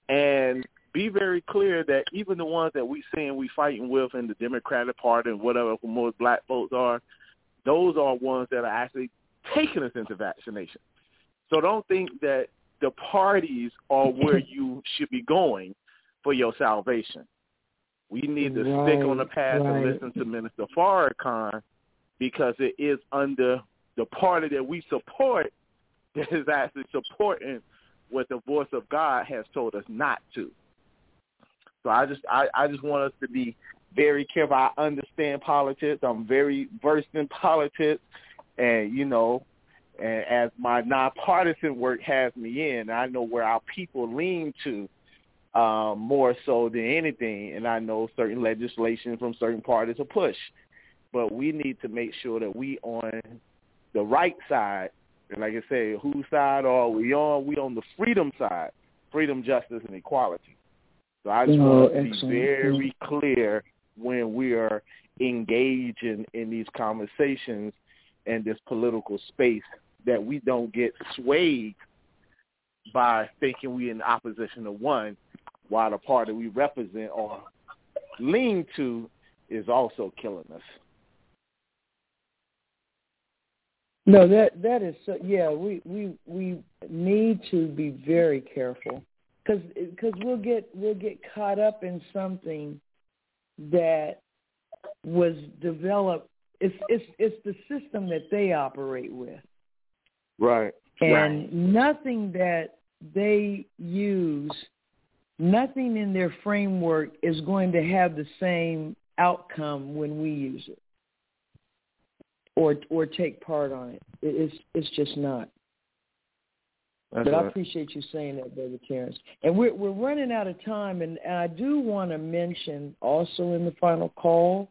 and be very clear that even the ones that we saying we fighting with in the Democratic Party and whatever most black votes are, those are ones that are actually taking us into vaccination. So don't think that the parties are where [laughs] you should be going for your salvation. We need to stick on the path right. and listen to Minister Farrakhan because it is under the party that we support [laughs] that is actually supporting what the voice of God has told us not to. So I just I, I just want us to be very careful. I understand politics. I'm very versed in politics and you know, and as my nonpartisan work has me in, I know where our people lean to um, more so than anything, and I know certain legislation from certain parties are push. But we need to make sure that we on the right side, and like I say, whose side are we on? We on the freedom side, freedom, justice, and equality. So I just Oh, want to be very clear when we are engaging in these conversations and this political space that we don't get swayed by thinking we in opposition to one while the party we represent or lean to is also killing us. No, that that is so. Yeah, we we we need to be very careful because because we'll get we'll get caught up in something that was developed. It's it's it's the system that they operate with, Right. and nothing that they use, nothing in their framework is going to have the same outcome when we use it or or take part on it. it it's it's just not. That's but I appreciate you saying that, Brother Terrence. And we're we're running out of time, and, and I do want to mention also in the final call,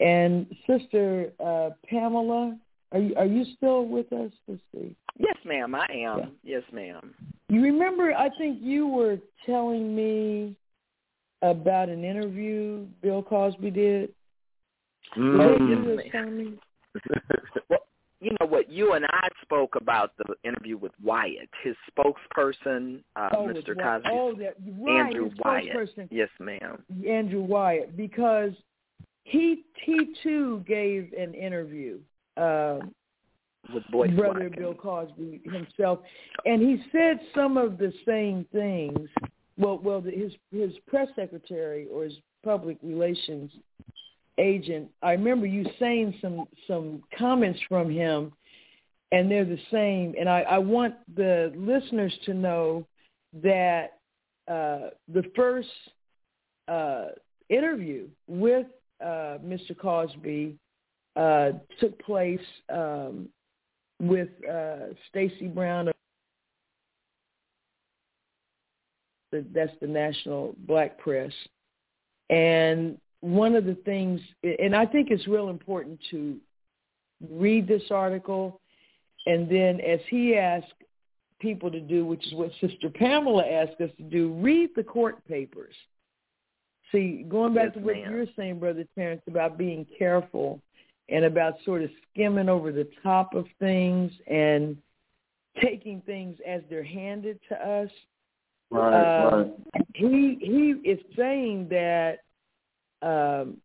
and Sister uh, Pamela, are you are you still with us? Let's see. Yes, ma'am, I am. Yeah. Yes, ma'am. You remember? I think you were telling me about an interview Bill Cosby did. Was that you Mm. who was me? [laughs] Well, you know what? You and I spoke about the interview with Wyatt, his spokesperson, uh, Oh, Mr. Cosby. Oh, that right. Andrew Wyatt. Yes, ma'am. Andrew Wyatt because he he too gave an interview. Uh, Brother. Bill Cosby himself, and he said some of the same things. Well, well, the, his his press secretary or his public relations agent. I remember you saying some some comments from him, and they're the same. And I, I want the listeners to know that uh, the first uh, interview with uh, Mr. Cosby uh, took place um, with uh, Stacy Brown. That's the National Black Press. And one of the things, and I think it's real important to read this article, and then as he asked people to do, which is what Sister Pamela asked us to do, read the court papers. See, going back yes, to what ma'am. you were saying, Brother Terrence, about being careful and about sort of skimming over the top of things and taking things as they're handed to us. Right, Um, right. He he is saying that um,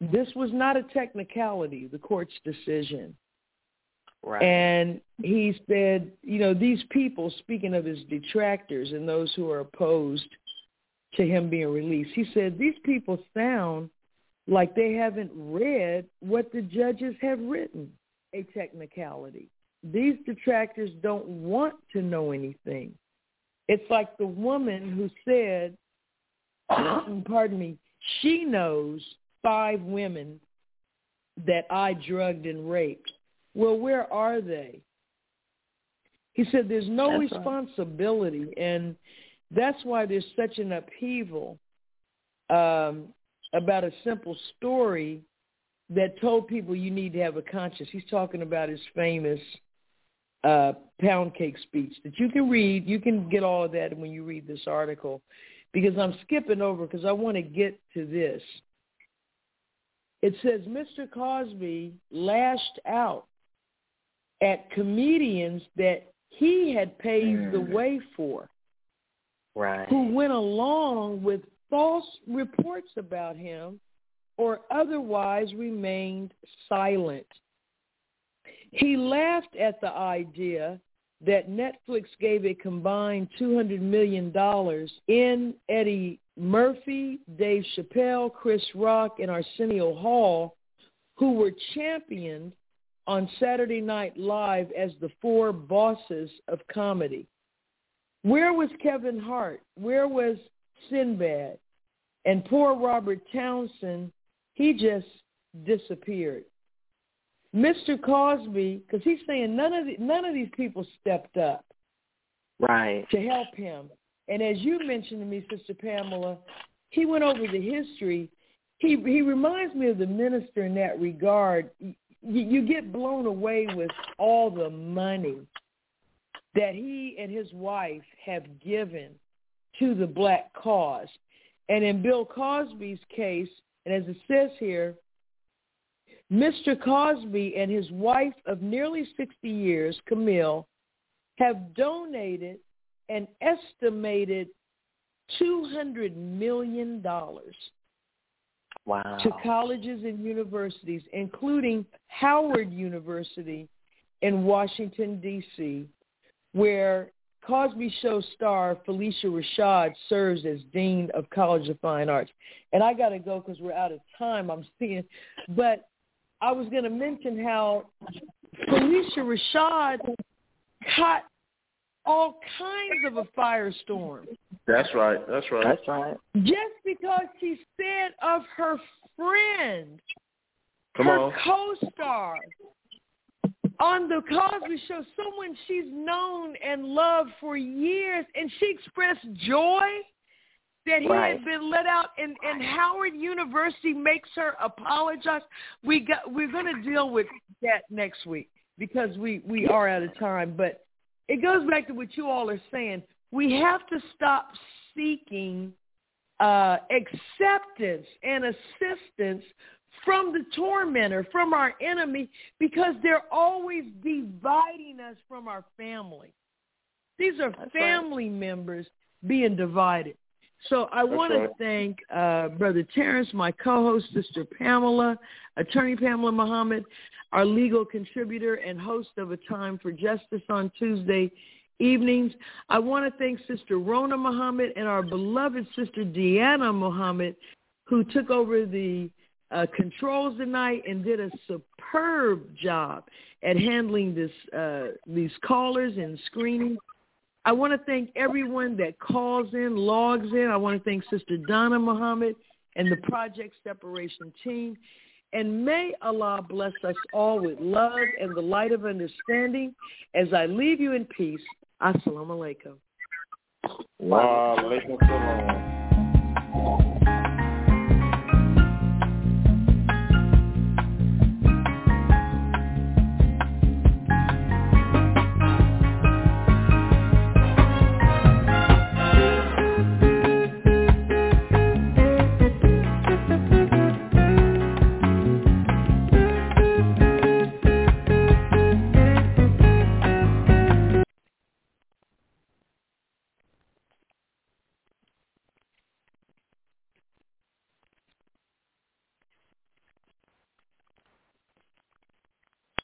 this was not a technicality, the court's decision. Right. And he said, you know, these people, speaking of his detractors and those who are opposed to him being released, he said, these people sound like they haven't read what the judges have written, a technicality. These detractors don't want to know anything. It's like the woman who said, [coughs] pardon me, she knows five women that I drugged and raped. Well, where are they? He said there's no That's right. responsibility, and that's why there's such an upheaval um, about a simple story that told people you need to have a conscience. He's talking about his famous uh, pound cake speech that you can read. You can get all of that when you read this article because I'm skipping over because I want to get to this. It says Mr. Cosby lashed out at comedians that he had paved the Mm. way for, Right. who went along with false reports about him or otherwise remained silent. He laughed at the idea that Netflix gave a combined $200 million in Eddie Murphy, Dave Chappelle, Chris Rock, and Arsenio Hall, who were championed on Saturday Night Live as the four bosses of comedy. Where was Kevin Hart? Where was Sinbad? And poor Robert Townsend, he just disappeared. Mr. Cosby, because he's saying none of the, none of these people stepped up Right. to help him. And as you mentioned to me, Sister Pamela, he went over the history. He he reminds me of the minister in that regard. You, you get blown away with all the money that he and his wife have given to the black cause. And in Bill Cosby's case, and as it says here, Mr. Cosby and his wife of nearly 60 years, Camille, have donated an estimated $200 million Wow. to colleges and universities, including Howard University in Washington, D.C., where Cosby Show star Phylicia Rashad serves as Dean of College of Fine Arts. And I got to go because we're out of time, I'm seeing. But I was going to mention how Phylicia Rashad caught all kinds of a firestorm That's right. That's right. That's right. just because she said of her friend, Come her on. co-star on the Cosby Show, someone she's known and loved for years, and she expressed joy that he Right. had been let out, and, and Howard University makes her apologize. We got we're going to deal with that next week because we we are out of time, but it goes back to what you all are saying. We have to stop seeking uh, acceptance and assistance from the tormentor, from our enemy, because they're always dividing us from our family. These are That's right. family members being divided. So I want right. to thank uh, Brother Terrence, my co-host, Sister Pamela, Attorney Pamela Muhammad, our legal contributor and host of A Time for Justice on Tuesday evenings. I want to thank Sister Rona Muhammad and our beloved Sister Deanna Muhammad, who took over the uh, controls tonight and did a superb job at handling this uh, these callers and screening. I want to thank everyone that calls in, logs in. I want to thank Sister Donna Muhammad and the Project Separation team. And may Allah bless us all with love and the light of understanding. As I leave you in peace, Assalamu alaikum. Wa.